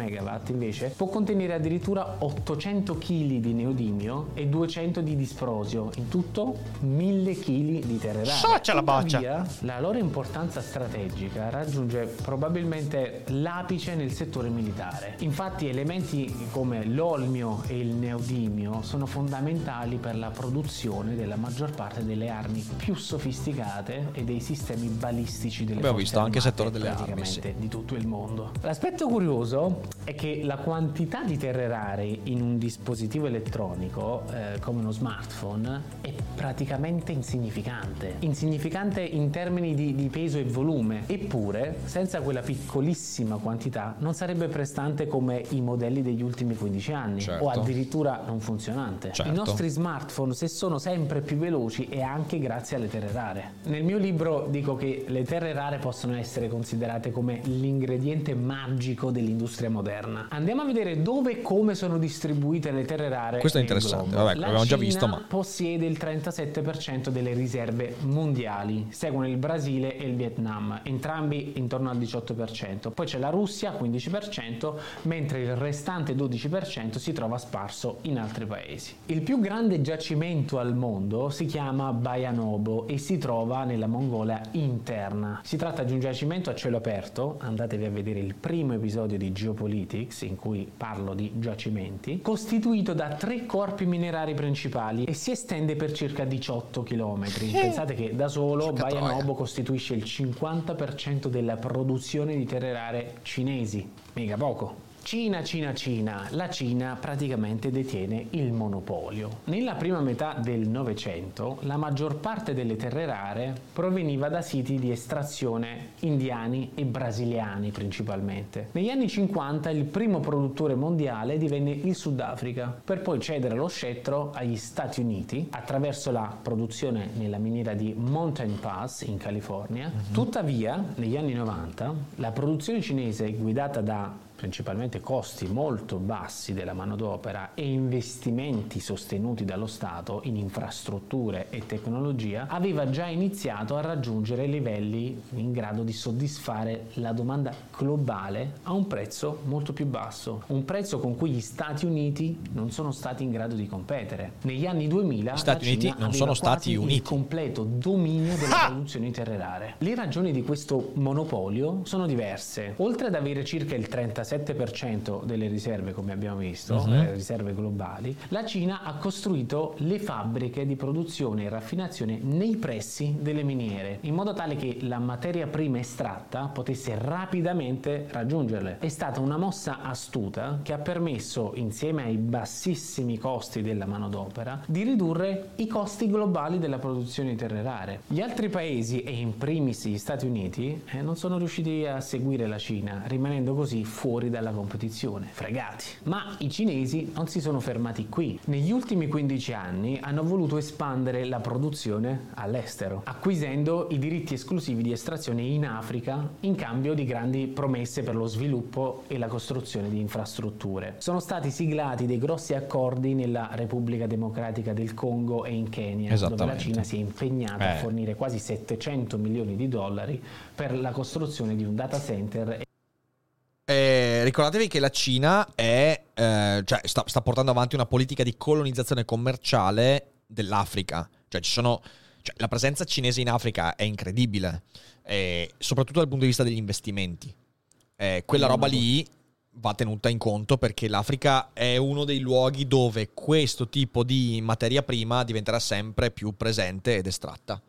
MW invece può contenere addirittura 800 kg di neodimio e 200 di disprosio, in tutto 1000 kg di terre rare. Saccia la boccia. La loro importanza strategica raggiunge probabilmente l'apice nel settore militare. Infatti elementi come l'olmio e il neodimio sono fondamentali per la produzione della maggior parte delle armi più sofisticate e dei sistemi balistici delle forze visto anche il settore delle armi, praticamente di tutto il mondo. L'aspetto curioso è che la quantità di terre rare in un dispositivo elettronico eh, come uno smartphone è praticamente insignificante. Insignificante in termini di, di peso e volume. Eppure, senza quella piccolissima quantità, non sarebbe prestante come i modelli degli ultimi 15 anni Certo. o addirittura non funzionante. Certo. I nostri smartphone, se sono sempre più veloci, è anche grazie alle terre rare. Nel mio libro dico che le terre rare possono essere considerate come l'ingrediente magico dell'industria moderna. Andiamo a vedere dove e come sono distribuite le terre rare. Questo è interessante, vabbè, La l'abbiamo già visto, ma- possiede il 37% delle riserve mondiali, seguono il Brasile e il Vietnam, entrambi intorno al 18%. Poi c'è la Russia, 15%, mentre il restante 12% si trova sparso in altri paesi. Il più grande giacimento al mondo si chiama Bayanobo e si trova nella Mongolia interna. Si tratta di un giacimento a cielo aperto, andatevi a vedere il primo episodio di Geopolitics in cui parlo di giacimenti, costituito da tre corpi minerari principali e si estende per circa 18 km. Pensate che da solo Bayanobo costituisce il 50% della produzione di terre rare cinesi. Mica poco. Cina, Cina, Cina. La Cina praticamente detiene il monopolio. Nella prima metà del Novecento la maggior parte delle terre rare proveniva da siti di estrazione indiani e brasiliani principalmente. Negli anni 50 il primo produttore mondiale divenne il Sudafrica, per poi cedere lo scettro agli Stati Uniti attraverso la produzione nella miniera di Mountain Pass in California. Mm-hmm. Tuttavia, negli anni 90, la produzione cinese guidata da principalmente costi molto bassi della manodopera e investimenti sostenuti dallo Stato in infrastrutture e tecnologia, aveva già iniziato a raggiungere livelli in grado di soddisfare la domanda globale a un prezzo molto più basso, un prezzo con cui gli Stati Uniti non sono stati in grado di competere. Negli anni 2000 gli Stati Uniti non sono stati uniti. il completo dominio delle ah! produzioni terre rare. Le ragioni di questo monopolio sono diverse. Oltre ad avere circa il 36 7% delle riserve, come abbiamo visto, uh-huh. eh, riserve globali, la Cina ha costruito le fabbriche di produzione e raffinazione nei pressi delle miniere, in modo tale che la materia prima estratta potesse rapidamente raggiungerle. È stata una mossa astuta che ha permesso, insieme ai bassissimi costi della manodopera, di ridurre i costi globali della produzione di terre rare. Gli altri paesi, e in primis gli Stati Uniti, eh, non sono riusciti a seguire la Cina, rimanendo così fuori fuori dalla competizione, fregati. Ma i cinesi non si sono fermati qui. Negli ultimi 15 anni hanno voluto espandere la produzione all'estero, acquisendo i diritti esclusivi di estrazione in Africa in cambio di grandi promesse per lo sviluppo e la costruzione di infrastrutture. Sono stati siglati dei grossi accordi nella Repubblica Democratica del Congo e in Kenya, dove la Cina si è impegnata eh. a fornire quasi 700 milioni di dollari per la costruzione di un data center eh, ricordatevi che la Cina è, eh, cioè sta, sta, portando avanti una politica di colonizzazione commerciale dell'Africa. Cioè, ci sono, cioè, la presenza cinese in Africa è incredibile, eh, soprattutto dal punto di vista degli investimenti. Eh, quella roba lì va tenuta in conto perché l'Africa è uno dei luoghi dove questo tipo di materia prima diventerà sempre più presente ed estratta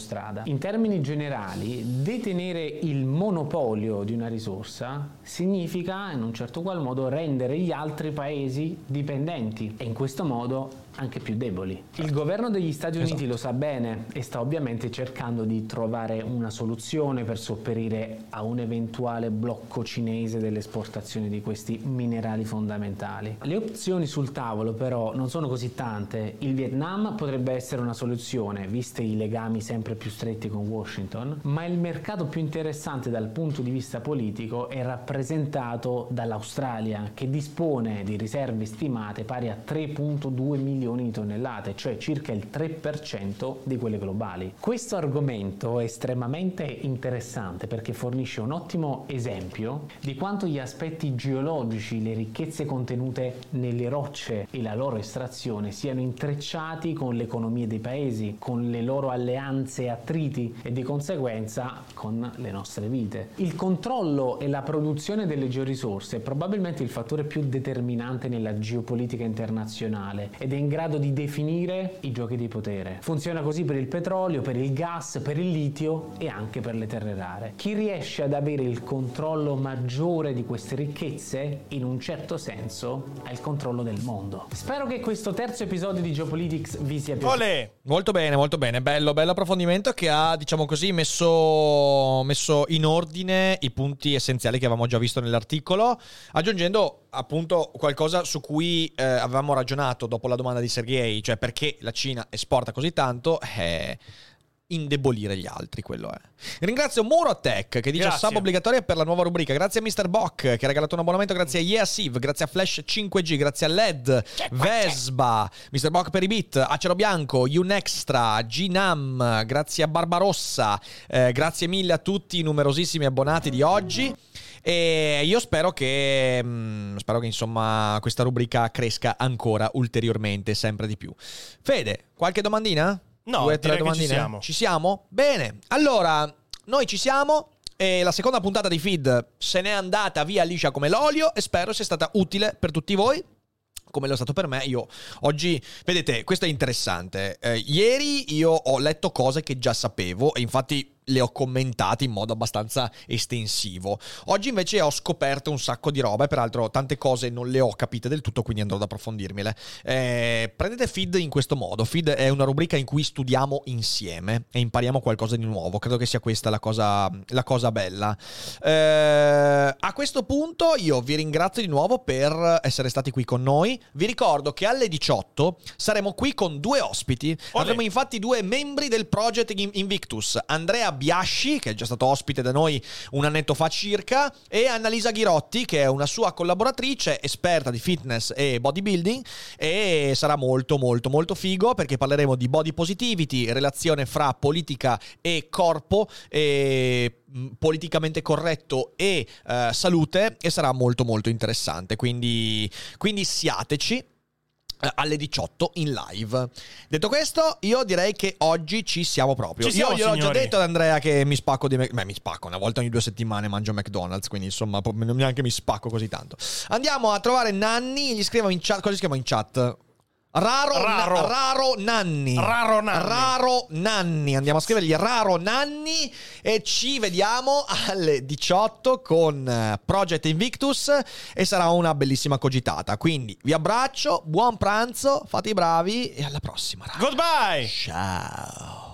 strada. In termini generali, detenere il monopolio di una risorsa significa in un certo qual modo rendere gli altri paesi dipendenti e in questo modo anche più deboli. Il governo degli Stati Uniti esatto. lo sa bene e sta ovviamente cercando di trovare una soluzione per sopperire a un eventuale blocco cinese delle esportazioni di questi minerali fondamentali. Le opzioni sul tavolo però non sono così tante. Il Vietnam potrebbe essere una soluzione, viste i legami sempre più stretti con Washington, ma il mercato più interessante dal punto di vista politico è rappresentato dall'Australia, che dispone di riserve stimate pari a 3.2 milioni milioni di tonnellate, cioè circa il 3% di quelle globali. Questo argomento è estremamente interessante perché fornisce un ottimo esempio di quanto gli aspetti geologici, le ricchezze contenute nelle rocce e la loro estrazione siano intrecciati con le economie dei paesi, con le loro alleanze e attriti e di conseguenza con le nostre vite. Il controllo e la produzione delle georisorse è probabilmente il fattore più determinante nella geopolitica internazionale ed è in grado di definire i giochi di potere. Funziona così per il petrolio, per il gas, per il litio e anche per le terre rare. Chi riesce ad avere il controllo maggiore di queste ricchezze, in un certo senso, ha il controllo del mondo. Spero che questo terzo episodio di Geopolitics vi sia piaciuto. Olè! Molto bene, molto bene, bello, bello approfondimento che ha, diciamo così, messo, messo in ordine i punti essenziali che avevamo già visto nell'articolo, aggiungendo appunto qualcosa su cui eh, avevamo ragionato dopo la domanda di Sergei, cioè perché la Cina esporta così tanto, eh, indebolire gli altri, quello è. Ringrazio Murotech che dice grazie. sub obbligatoria per la nuova rubrica. Grazie a Mr. Bock che ha regalato un abbonamento. Grazie a Yeah grazie a Flash 5G, grazie a LED, Vesba, Mr. Bock per i beat, Acero Bianco, Unextra, Ginam, grazie a Barbarossa, eh, grazie mille a tutti i numerosissimi abbonati di oggi. E io spero che, mh, mm, spero che insomma questa rubrica cresca ancora ulteriormente, sempre di più. Fede, qualche domandina? No, Due, tre domandine? ci siamo. Ci siamo? Bene, allora, noi ci siamo. E la seconda puntata di Feed se n'è andata via liscia come l'olio e spero sia stata utile per tutti voi come lo è stato per me, io oggi, vedete, questo è interessante. Eh, ieri io ho letto cose che già sapevo e infatti le ho commentate in modo abbastanza estensivo. Oggi invece ho scoperto un sacco di roba e peraltro tante cose non le ho capite del tutto, quindi andrò ad approfondirmele. Eh, prendete Feed in questo modo. Feed è una rubrica in cui studiamo insieme e impariamo qualcosa di nuovo. Credo che sia questa la cosa, la cosa bella. Eh, a questo punto io vi ringrazio di nuovo per essere stati qui con noi. Vi ricordo che alle 18 saremo qui con due ospiti. Olè. Avremo infatti due membri del Project Invictus, Andrea Biasci, che è già stato ospite da noi un annetto fa circa, e Annalisa Ghirotti, che è una sua collaboratrice, esperta di fitness e bodybuilding, e sarà molto molto molto figo perché parleremo di body positivity, relazione fra politica e corpo, e mh, politicamente corretto e eh, salute, e sarà molto molto interessante, quindi, quindi siateci alle 18 in live. Detto questo, io direi che oggi ci siamo proprio. Ci siamo, io gliel'ho già detto ad Andrea che mi spacco di Mac- Beh, mi spacco una volta ogni due settimane mangio McDonald's, quindi insomma, neanche mi spacco così tanto. Andiamo a trovare Nanni, gli scriviamo in chat, cosa scriviamo in chat? Raro, Raro. Na- raro Nanni. Raro Nanni. Raro Nanni. Andiamo a scrivergli Raro Nanni e ci vediamo alle 18 con eh, Project Invictus e sarà una bellissima cogitata. Quindi vi abbraccio, buon pranzo, fate i bravi e alla prossima. raga. Goodbye! Ciao.